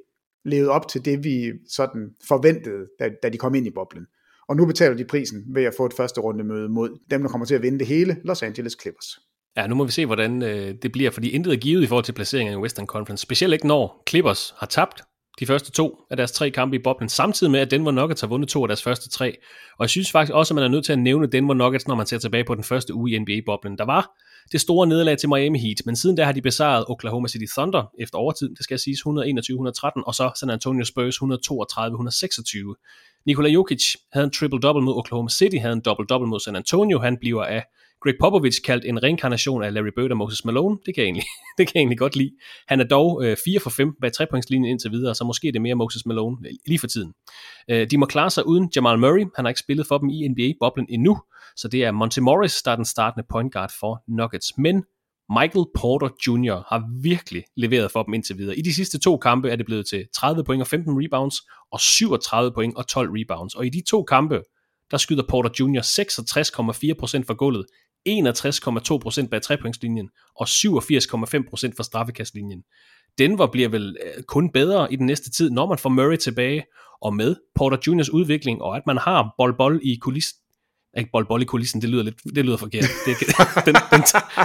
levet op til det, vi sådan forventede, da, da de kom ind i boblen. Og nu betaler de prisen ved at få et første runde møde mod dem, der kommer til at vinde det hele, Los Angeles Clippers. Ja, nu må vi se, hvordan øh, det bliver, fordi intet er givet i forhold til placeringen i Western Conference. Specielt ikke når Clippers har tabt de første to af deres tre kampe i boblen, samtidig med, at Denver Nuggets har vundet to af deres første tre. Og jeg synes faktisk også, at man er nødt til at nævne Denver Nuggets, når man ser tilbage på den første uge i NBA-boblen. Der var det store nederlag til Miami Heat, men siden da har de besejret Oklahoma City Thunder efter overtid, det skal siges 121-113, og så San Antonio Spurs 132-126. Nikola Jokic havde en triple-double mod Oklahoma City, havde en double-double mod San Antonio, han bliver af Greg Popovich kaldt en reinkarnation af Larry Bird og Moses Malone. Det kan jeg egentlig, det kan jeg egentlig godt lide. Han er dog øh, 4 for 15 bag trepointslinjen indtil videre, så måske er det mere Moses Malone øh, lige for tiden. Øh, de må klare sig uden Jamal Murray. Han har ikke spillet for dem i NBA-boblen endnu, så det er Monte Morris, der er den startende point guard for Nuggets. Men Michael Porter Jr. har virkelig leveret for dem indtil videre. I de sidste to kampe er det blevet til 30 point og 15 rebounds, og 37 point og 12 rebounds. Og i de to kampe, der skyder Porter Jr. 66,4% for gulvet, 61,2% bag trepointslinjen og 87,5% fra straffekastlinjen. Denver bliver vel øh, kun bedre i den næste tid, når man får Murray tilbage, og med Porter Juniors udvikling, og at man har bold-bold i kulissen, ikke bold-bold i kulissen, det lyder lidt, det lyder forkert. Det, den, den,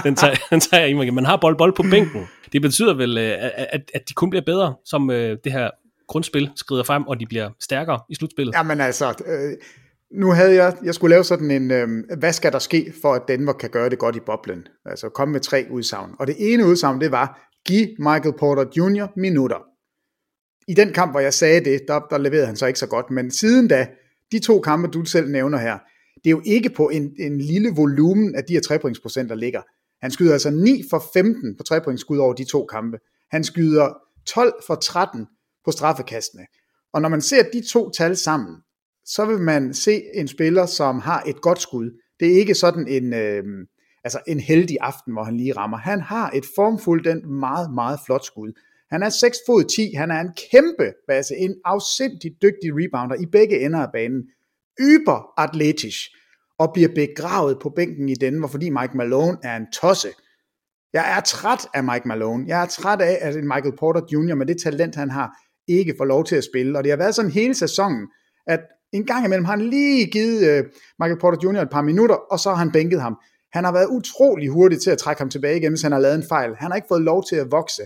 den, tager, den tager jeg ikke Man har bold-bold på bænken. Det betyder vel, øh, at, at de kun bliver bedre, som øh, det her grundspil skrider frem, og de bliver stærkere i slutspillet. Jamen altså, øh, nu havde jeg, jeg skulle lave sådan en, øh, hvad skal der ske, for at Denver kan gøre det godt i boblen? Altså komme med tre udsagn. Og det ene udsagn, det var, giv Michael Porter Jr. minutter. I den kamp, hvor jeg sagde det, der, der leverede han så ikke så godt, men siden da, de to kampe, du selv nævner her, det er jo ikke på en, en lille volumen af de her trepointsprocenter ligger. Han skyder altså 9 for 15 på trepointsskud over de to kampe. Han skyder 12 for 13 på straffekastene. Og når man ser de to tal sammen, så vil man se en spiller, som har et godt skud. Det er ikke sådan en, øh, altså en heldig aften, hvor han lige rammer. Han har et formfuldt, den meget, meget flot skud. Han er 6 fod 10, han er en kæmpe base, en afsindig dygtig rebounder i begge ender af banen. Yber atletisk og bliver begravet på bænken i Denver, fordi Mike Malone er en tosse. Jeg er træt af Mike Malone. Jeg er træt af, at Michael Porter Jr. med det talent, han har, ikke får lov til at spille. Og det har været sådan hele sæsonen, at en gang imellem har han lige givet øh, Michael Porter Jr. et par minutter, og så har han bænket ham. Han har været utrolig hurtig til at trække ham tilbage igen, hvis han har lavet en fejl. Han har ikke fået lov til at vokse.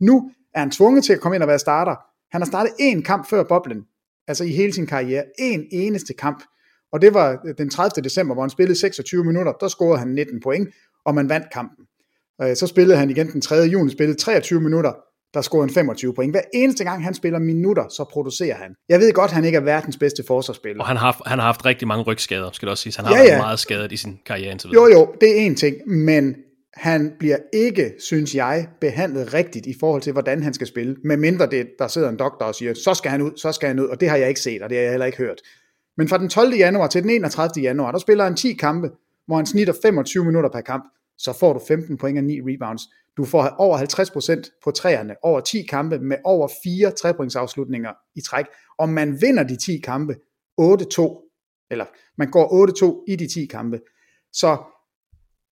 Nu er han tvunget til at komme ind og være starter. Han har startet én kamp før boblen, altså i hele sin karriere. En eneste kamp. Og det var øh, den 30. december, hvor han spillede 26 minutter. Der scorede han 19 point, og man vandt kampen. Øh, så spillede han igen den 3. juni, spillede 23 minutter, der scorede han 25 point. Hver eneste gang han spiller minutter, så producerer han. Jeg ved godt, han ikke er verdens bedste forsvarsspiller. Og han har, han har haft rigtig mange rygskader, skal det også sige. Han har ja, ja. været meget skadet i sin karriere indtil videre. Jo, jo, det er en ting, men han bliver ikke, synes jeg, behandlet rigtigt i forhold til, hvordan han skal spille, medmindre det, der sidder en doktor og siger, så skal han ud, så skal han ud, og det har jeg ikke set, og det har jeg heller ikke hørt. Men fra den 12. januar til den 31. januar, der spiller han 10 kampe, hvor han snitter 25 minutter per kamp, så får du 15 point og 9 rebounds. Du får over 50% på træerne, over 10 kampe med over 4 trepointsafslutninger i træk, og man vinder de 10 kampe 8-2, eller man går 8-2 i de 10 kampe. Så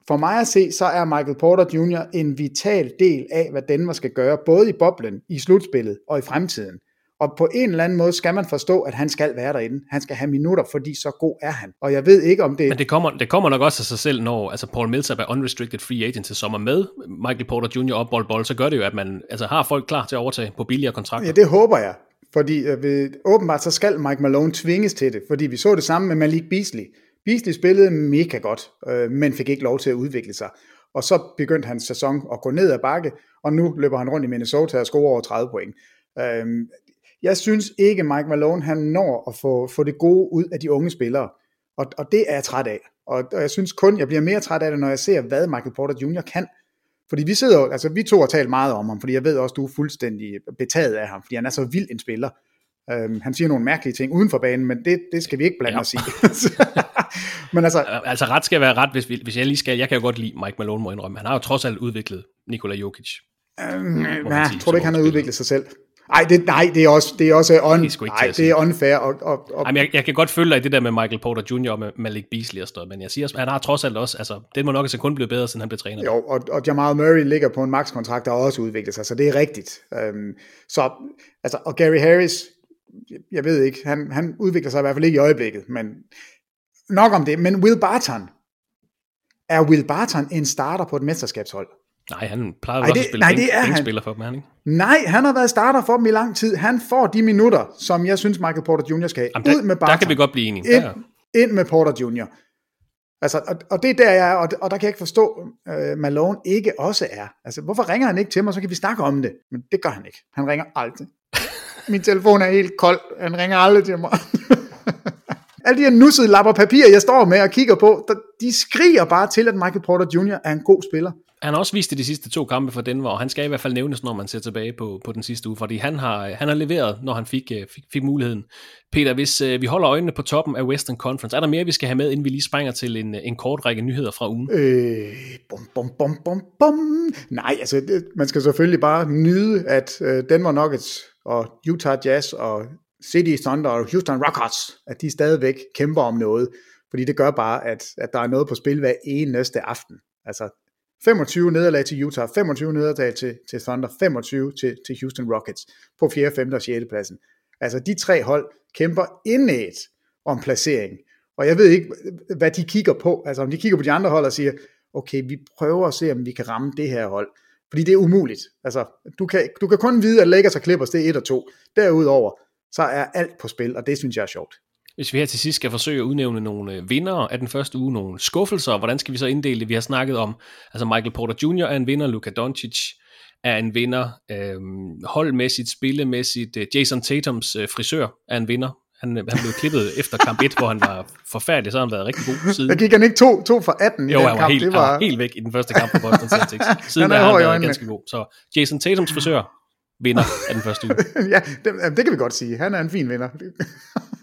for mig at se, så er Michael Porter Jr. en vital del af, hvad Denver skal gøre, både i boblen, i slutspillet og i fremtiden. Og på en eller anden måde skal man forstå, at han skal være derinde. Han skal have minutter, fordi så god er han. Og jeg ved ikke, om det... Men det kommer, det kommer nok også af sig selv, når altså Paul Millsap er unrestricted free agent til sommer med Michael Porter Jr. og Ball Ball, så gør det jo, at man altså, har folk klar til at overtage på billigere kontrakter. Ja, det håber jeg. Fordi øh, ved, åbenbart så skal Mike Malone tvinges til det, fordi vi så det samme med Malik Beasley. Beasley spillede mega godt, øh, men fik ikke lov til at udvikle sig. Og så begyndte hans sæson at gå ned ad bakke, og nu løber han rundt i Minnesota og scorer over 30 point. Øh, jeg synes ikke, Mike Malone han når at få, få det gode ud af de unge spillere. Og, og det er jeg træt af. Og, og jeg synes kun, jeg bliver mere træt af det, når jeg ser, hvad Michael Porter Jr. kan. Fordi vi sidder altså vi to har talt meget om ham, fordi jeg ved også, du er fuldstændig betaget af ham, fordi han er så vild en spiller. Um, han siger nogle mærkelige ting uden for banen, men det, det skal vi ikke blande ja. os i. men altså, altså ret skal være ret, hvis, vi, hvis jeg lige skal. Jeg kan jo godt lide Mike Malone, må indrømme. Han har jo trods alt udviklet Nikola Jokic. Um, ja, tror du ikke, han har udviklet sig selv? Ej, det, nej, det er også, det er også on, det er ej, det er unfair. Og, og, og, Jamen, jeg, jeg, kan godt følge dig i det der med Michael Porter Jr. og med Malik Beasley og sådan men jeg siger, at han har trods alt også, altså, det må nok altså kun blive bedre, siden han blev træner. Jo, og, og Jamal Murray ligger på en max-kontrakt, der også udviklet sig, så det er rigtigt. Um, så, altså, og Gary Harris, jeg ved ikke, han, han udvikler sig i hvert fald ikke i øjeblikket, men nok om det. Men Will Barton, er Will Barton en starter på et mesterskabshold? Nej, han plejer Ej, det, at spille nej, det er han. spiller for dem, han ikke? Nej, han har været starter for dem i lang tid. Han får de minutter, som jeg synes, Michael Porter Jr. skal have. Jamen, der, Ud med Barton. Der kan vi godt blive enige. Ind, ind med Porter Jr. Altså, og, og det er der, jeg er, og, og der kan jeg ikke forstå, uh, Malone ikke også er. Altså, hvorfor ringer han ikke til mig, så kan vi snakke om det? Men det gør han ikke. Han ringer aldrig. Min telefon er helt kold. Han ringer aldrig til mig. Alle de her nussede lapper papir, jeg står med og kigger på, der, de skriger bare til, at Michael Porter Jr. er en god spiller. Han har også vist det de sidste to kampe for Denver, og han skal i hvert fald nævnes, når man ser tilbage på, på den sidste uge, fordi han har, han har leveret, når han fik, øh, fik, fik muligheden. Peter, hvis øh, vi holder øjnene på toppen af Western Conference, er der mere, vi skal have med, inden vi lige springer til en, en kort række nyheder fra ugen? Øh, bom, bom, bom, bom, bom. Nej, altså det, man skal selvfølgelig bare nyde, at øh, Denver Nuggets og Utah Jazz og City Thunder og Houston Rockets, at de stadigvæk kæmper om noget, fordi det gør bare, at, at der er noget på spil hver eneste aften. Altså 25 nederlag til Utah, 25 nederlag til, til Thunder, 25 til, til Houston Rockets på 4., 5. og 6. pladsen. Altså de tre hold kæmper indet om placering. Og jeg ved ikke, hvad de kigger på. Altså om de kigger på de andre hold og siger, okay, vi prøver at se, om vi kan ramme det her hold. Fordi det er umuligt. Altså, du kan, du kan kun vide, at Lakers og Clippers, det er 1 og 2. Derudover, så er alt på spil, og det synes jeg er sjovt. Hvis vi her til sidst skal forsøge at udnævne nogle øh, vinder af den første uge, nogle skuffelser, hvordan skal vi så inddele det? Vi har snakket om, altså Michael Porter Jr. er en vinder, Luka Doncic er en vinder, øhm, holdmæssigt, spillemæssigt, øh, Jason Tatums øh, frisør er en vinder, han, han blev klippet efter kamp 1, hvor han var forfærdelig, så har han været rigtig god siden. Der gik han ikke to, to for 18 jo, i den han var kamp? Helt, det var... han var helt væk i den første kamp på Boston Celtics. Siden han er, er han været ganske god. Så Jason Tatums frisør vinder af den første uge. ja, det, det kan vi godt sige. Han er en fin vinder.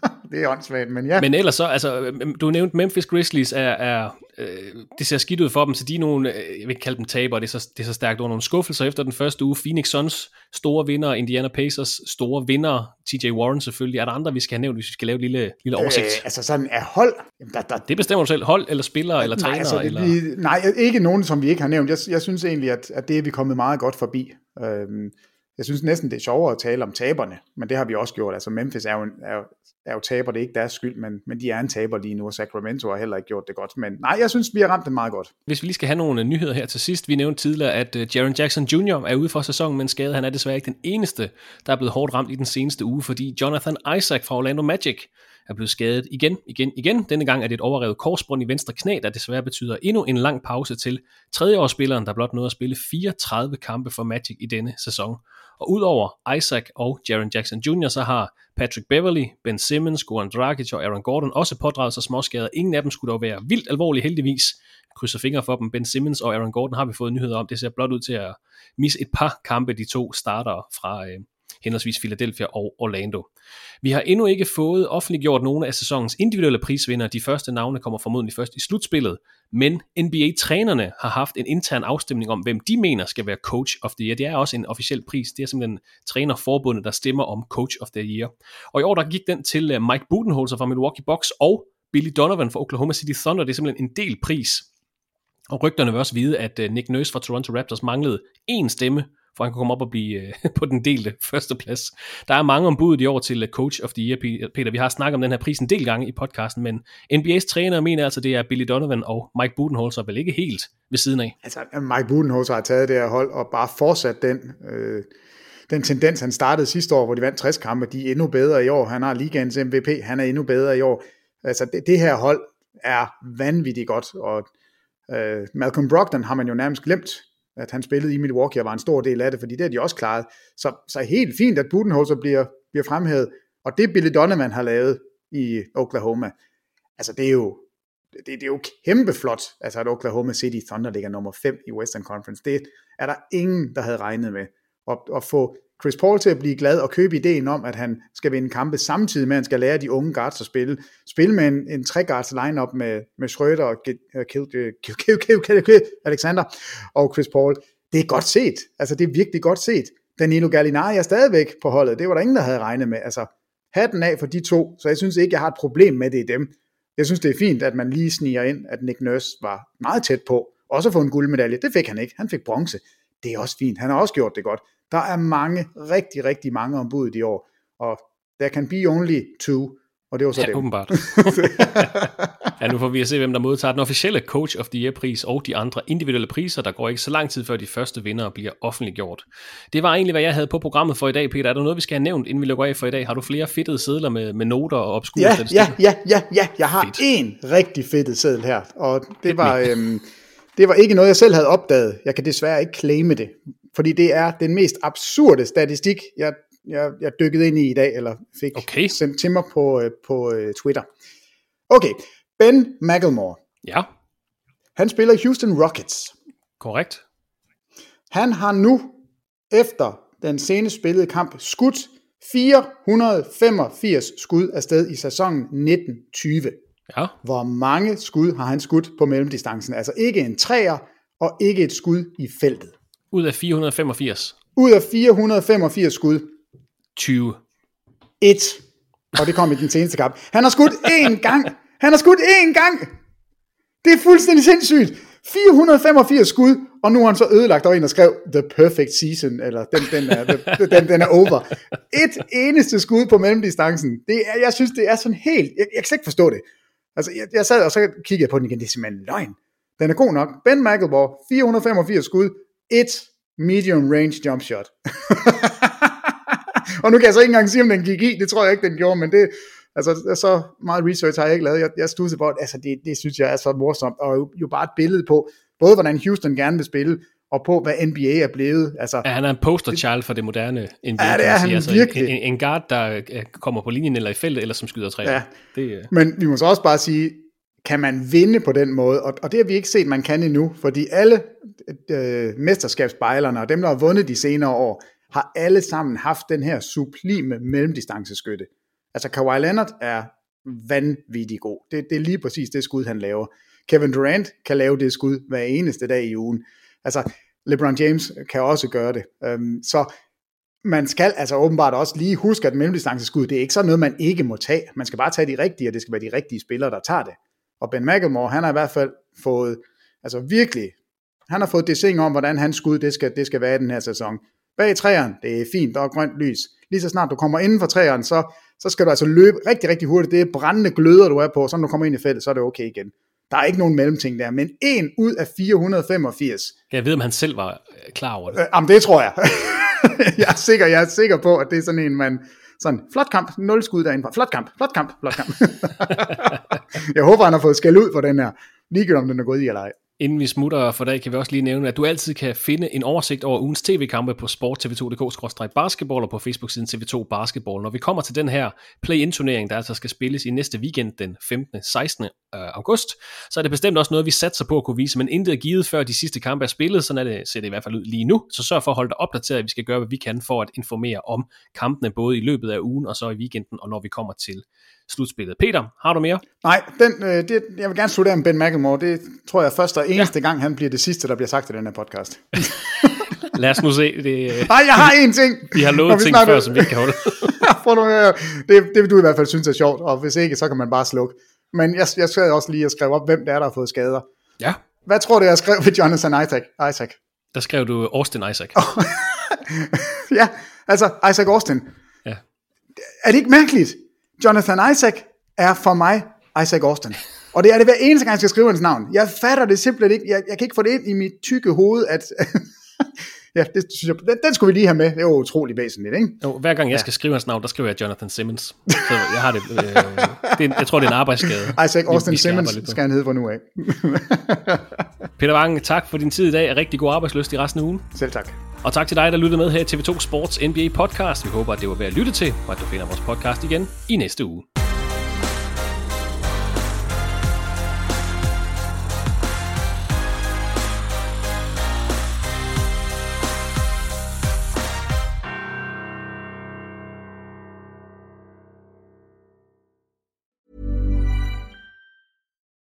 det er åndssvagt, men ja. Men ellers så, altså, du nævnte Memphis Grizzlies er, er øh, det ser skidt ud for dem, så de er nogle, øh, jeg vil ikke kalde dem taber, det er så, det er så stærkt under nogle skuffelser efter den første uge. Phoenix Suns, store vinder, Indiana Pacers, store vinder, TJ Warren selvfølgelig. Er der andre, vi skal have nævnt, hvis vi skal lave et lille, lille oversigt? Øh, altså sådan er hold. der, der, det bestemmer du selv. Hold eller spiller eller nej, træner? Altså, eller? Vi, nej, ikke nogen, som vi ikke har nævnt. Jeg, jeg synes egentlig, at, at det er vi kommet meget godt forbi. Øhm, jeg synes næsten, det er sjovere at tale om taberne, men det har vi også gjort. Altså Memphis er jo, er, er jo taber, det er ikke deres skyld, men, men de er en taber lige nu, og Sacramento har heller ikke gjort det godt. Men nej, jeg synes, vi har ramt det meget godt. Hvis vi lige skal have nogle nyheder her til sidst. Vi nævnte tidligere, at uh, Jaron Jackson Jr. er ude for sæsonen med en skade. Han er desværre ikke den eneste, der er blevet hårdt ramt i den seneste uge, fordi Jonathan Isaac fra Orlando Magic er blevet skadet igen, igen, igen. Denne gang er det et overrevet korsbånd i venstre knæ, der desværre betyder endnu en lang pause til tredjeårsspilleren, der blot nåede at spille 34 kampe for Magic i denne sæson. Og udover Isaac og Jaron Jackson Jr., så har Patrick Beverly, Ben Simmons, Goran Dragic og Aaron Gordon også pådraget sig småskader. Ingen af dem skulle dog være vildt alvorlige heldigvis. Krydser fingre for dem. Ben Simmons og Aaron Gordon har vi fået nyheder om. Det ser blot ud til at misse et par kampe, de to starter fra, øh, henholdsvis Philadelphia og Orlando. Vi har endnu ikke fået offentliggjort nogle af sæsonens individuelle prisvinder. De første navne kommer formodentlig først i slutspillet, men NBA-trænerne har haft en intern afstemning om, hvem de mener skal være Coach of the Year. Det er også en officiel pris. Det er simpelthen trænerforbundet, der stemmer om Coach of the Year. Og i år der gik den til øh, Mike Budenholzer fra Milwaukee Bucks og Billy Donovan fra Oklahoma City Thunder. Det er simpelthen en del pris. Og rygterne vil også vide, at øh, Nick Nurse fra Toronto Raptors manglede én stemme for han kan komme op og blive øh, på den delte første plads. Der er mange ombud i år til øh, Coach of the Year, Peter. Vi har snakket om den her pris en del gange i podcasten, men NBA's træner mener altså, det er Billy Donovan og Mike Budenholzer vel ikke helt ved siden af. Altså, Mike Budenholzer har taget det her hold og bare fortsat den... Øh den tendens, han startede sidste år, hvor de vandt 60 kampe, de er endnu bedre i år. Han har ligaens MVP, han er endnu bedre i år. Altså, det, det her hold er vanvittigt godt, og øh, Malcolm Brogdon har man jo nærmest glemt at han spillede i Milwaukee og var en stor del af det, fordi det har de også klaret. Så, så helt fint, at Budenholzer bliver, bliver fremhævet, og det Billy Donovan har lavet i Oklahoma, altså det er jo, det, det er jo kæmpe flot, altså at Oklahoma City Thunder ligger nummer 5 i Western Conference. Det er der ingen, der havde regnet med. At, at få Chris Paul til at blive glad og købe ideen om, at han skal vinde kampe samtidig med, at han skal lære de unge guards at spille. Spille med en, en tre guards lineup med, med Schröder og Alexander og Chris Paul. Det er godt set. Altså, det er virkelig godt set. Danilo Gallinari er stadigvæk på holdet. Det var der ingen, der havde regnet med. Altså, hatten af for de to, så jeg synes ikke, jeg har et problem med det i dem. Jeg synes, det er fint, at man lige sniger ind, at Nick Nurse var meget tæt på, også at få en guldmedalje. Det fik han ikke. Han fik bronze. Det er også fint. Han har også gjort det godt. Der er mange, rigtig, rigtig mange ombud i år, og there can be only two, og det var så ja, dem. åbenbart. ja, nu får vi at se, hvem der modtager den officielle Coach of the Year-pris og de andre individuelle priser. Der går ikke så lang tid, før de første vindere bliver offentliggjort. Det var egentlig, hvad jeg havde på programmet for i dag, Peter. Er der noget, vi skal have nævnt, inden vi lukker af for i dag? Har du flere fedtede sædler med, med noter og obskure ja, ja, ja, ja, ja. Jeg har Fedt. en rigtig fedtet seddel her, og det var, øhm, det var ikke noget, jeg selv havde opdaget. Jeg kan desværre ikke claime det, fordi det er den mest absurde statistik, jeg, jeg, jeg dykkede ind i i dag, eller fik okay. sendt til mig på, øh, på uh, Twitter. Okay, Ben McElmore. Ja. Han spiller Houston Rockets. Korrekt. Han har nu, efter den seneste spillede kamp, skudt 485 skud afsted i sæsonen 1920. Ja. Hvor mange skud har han skudt på mellemdistancen? Altså ikke en træer, og ikke et skud i feltet. Ud af 485? Ud af 485 skud. 20. 1. Og det kom i den seneste kamp. Han har skudt én gang. Han har skudt én gang. Det er fuldstændig sindssygt. 485 skud, og nu har han så ødelagt og en og skrev The Perfect Season, eller den, den, er, den, den er over. Et eneste skud på mellemdistancen. Det er, jeg synes, det er sådan helt... Jeg, jeg kan ikke forstå det. Altså, jeg, jeg sad og så kiggede jeg på den igen. Det er simpelthen løgn. Den er god nok. Ben McElmore, 485 skud, et medium range jump shot. og nu kan jeg så ikke engang sige, om den gik i. Det tror jeg ikke, den gjorde, men det, altså, så meget research har jeg ikke lavet. Jeg, jeg studsede på, altså, det, det synes jeg er så morsomt, og jo, jo bare et billede på, både hvordan Houston gerne vil spille, og på, hvad NBA er blevet. Altså, ja, han er en poster child for det moderne NBA. Ja, det er han altså, virkelig. En, en guard, der øh, kommer på linjen eller i feltet, eller som skyder træer. Ja. Det, uh... Men vi må så også bare sige, kan man vinde på den måde, og, og det har vi ikke set, man kan endnu, fordi alle øh, mesterskabsbejlerne og dem, der har vundet de senere år, har alle sammen haft den her sublime mellemdistanceskytte. Altså Kawhi Leonard er vanvittig god. Det, det er lige præcis det skud, han laver. Kevin Durant kan lave det skud hver eneste dag i ugen. Altså LeBron James kan også gøre det. Um, så man skal altså åbenbart også lige huske, at mellemdistanceskud, det er ikke sådan noget, man ikke må tage. Man skal bare tage de rigtige, og det skal være de rigtige spillere, der tager det. Og Ben McElmore, han har i hvert fald fået, altså virkelig, han har fået det sing om, hvordan hans skud, det skal, det skal være i den her sæson. bag træerne, det er fint, der er grønt lys. Lige så snart du kommer inden for træerne, så, så skal du altså løbe rigtig, rigtig hurtigt. Det er brændende gløder, du er på, så når du kommer ind i feltet, så er det okay igen. Der er ikke nogen mellemting der, men en ud af 485. Jeg ved, om han selv var øh, klar over det. Øh, jamen, det tror jeg. jeg, er sikker, jeg er sikker på, at det er sådan en, man... Sådan, flot kamp, nul skud derinde. Flot kamp, flot kamp, flot kamp. jeg håber, han har fået skæld ud for den her. Ligegyldigt om den er gået i eller ej. Inden vi smutter for dag, kan vi også lige nævne, at du altid kan finde en oversigt over ugens tv-kampe på sporttv2.dk-basketball og på Facebook-siden TV2 Basketball. Når vi kommer til den her play-in-turnering, der altså skal spilles i næste weekend den 15. 16. Øh, august, så er det bestemt også noget, vi satser på at kunne vise, men intet er givet før de sidste kampe er spillet, sådan er det, ser det i hvert fald ud lige nu. Så sørg for at holde dig opdateret, vi skal gøre, hvad vi kan for at informere om kampene, både i løbet af ugen og så i weekenden, og når vi kommer til slutspillet. Peter, har du mere? Nej, den, øh, det, jeg vil gerne slutte af med Ben McElmore. Det tror jeg først og eneste ja. gang, han bliver det sidste, der bliver sagt i den her podcast. Lad os nu se. Det, Nej, jeg har én ting. Vi har lovet ting før, som vi ikke kan holde. det, det vil du i hvert fald synes er sjovt, og hvis ikke, så kan man bare slukke. Men jeg, jeg skal også lige at skrive op, hvem det er, der har fået skader. Ja. Hvad tror du, jeg skrev ved Jonathan Isaac? Isaac? Der skrev du Austin Isaac. ja, altså Isaac Austin. Ja. Er det ikke mærkeligt? Jonathan Isaac er for mig Isaac Austin. Og det er det hver eneste gang, jeg skal skrive hans navn. Jeg fatter det simpelthen ikke. Jeg, jeg kan ikke få det ind i mit tykke hoved, at... ja, det synes jeg, den, den skulle vi lige have med. Det er jo utrolig væsentligt, ikke? Jo, hver gang jeg ja. skal skrive hans navn, der skriver jeg Jonathan Simmons. Så jeg har det... Øh, det er, jeg tror, det er en arbejdsskade. Isaac Austin vi, vi skal Simmons skal han hedde for nu af. Peter Wang, tak for din tid i dag. Rigtig god arbejdsløst i resten af ugen. Selv tak. Og tak til dig, der lyttede med her i TV2 Sports NBA podcast. Vi håber, at det var værd at lytte til, og at du finder vores podcast igen i næste uge.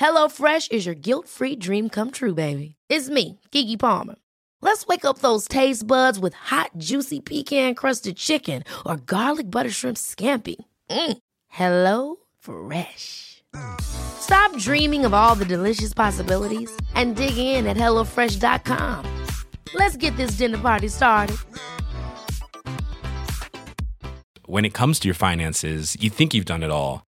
HelloFresh is your guilt-free dream come true, baby. It's me, Kiki Palmer. Let's wake up those taste buds with hot, juicy pecan-crusted chicken or garlic butter shrimp scampi. Mm. Hello Fresh. Stop dreaming of all the delicious possibilities and dig in at HelloFresh.com. Let's get this dinner party started. When it comes to your finances, you think you've done it all.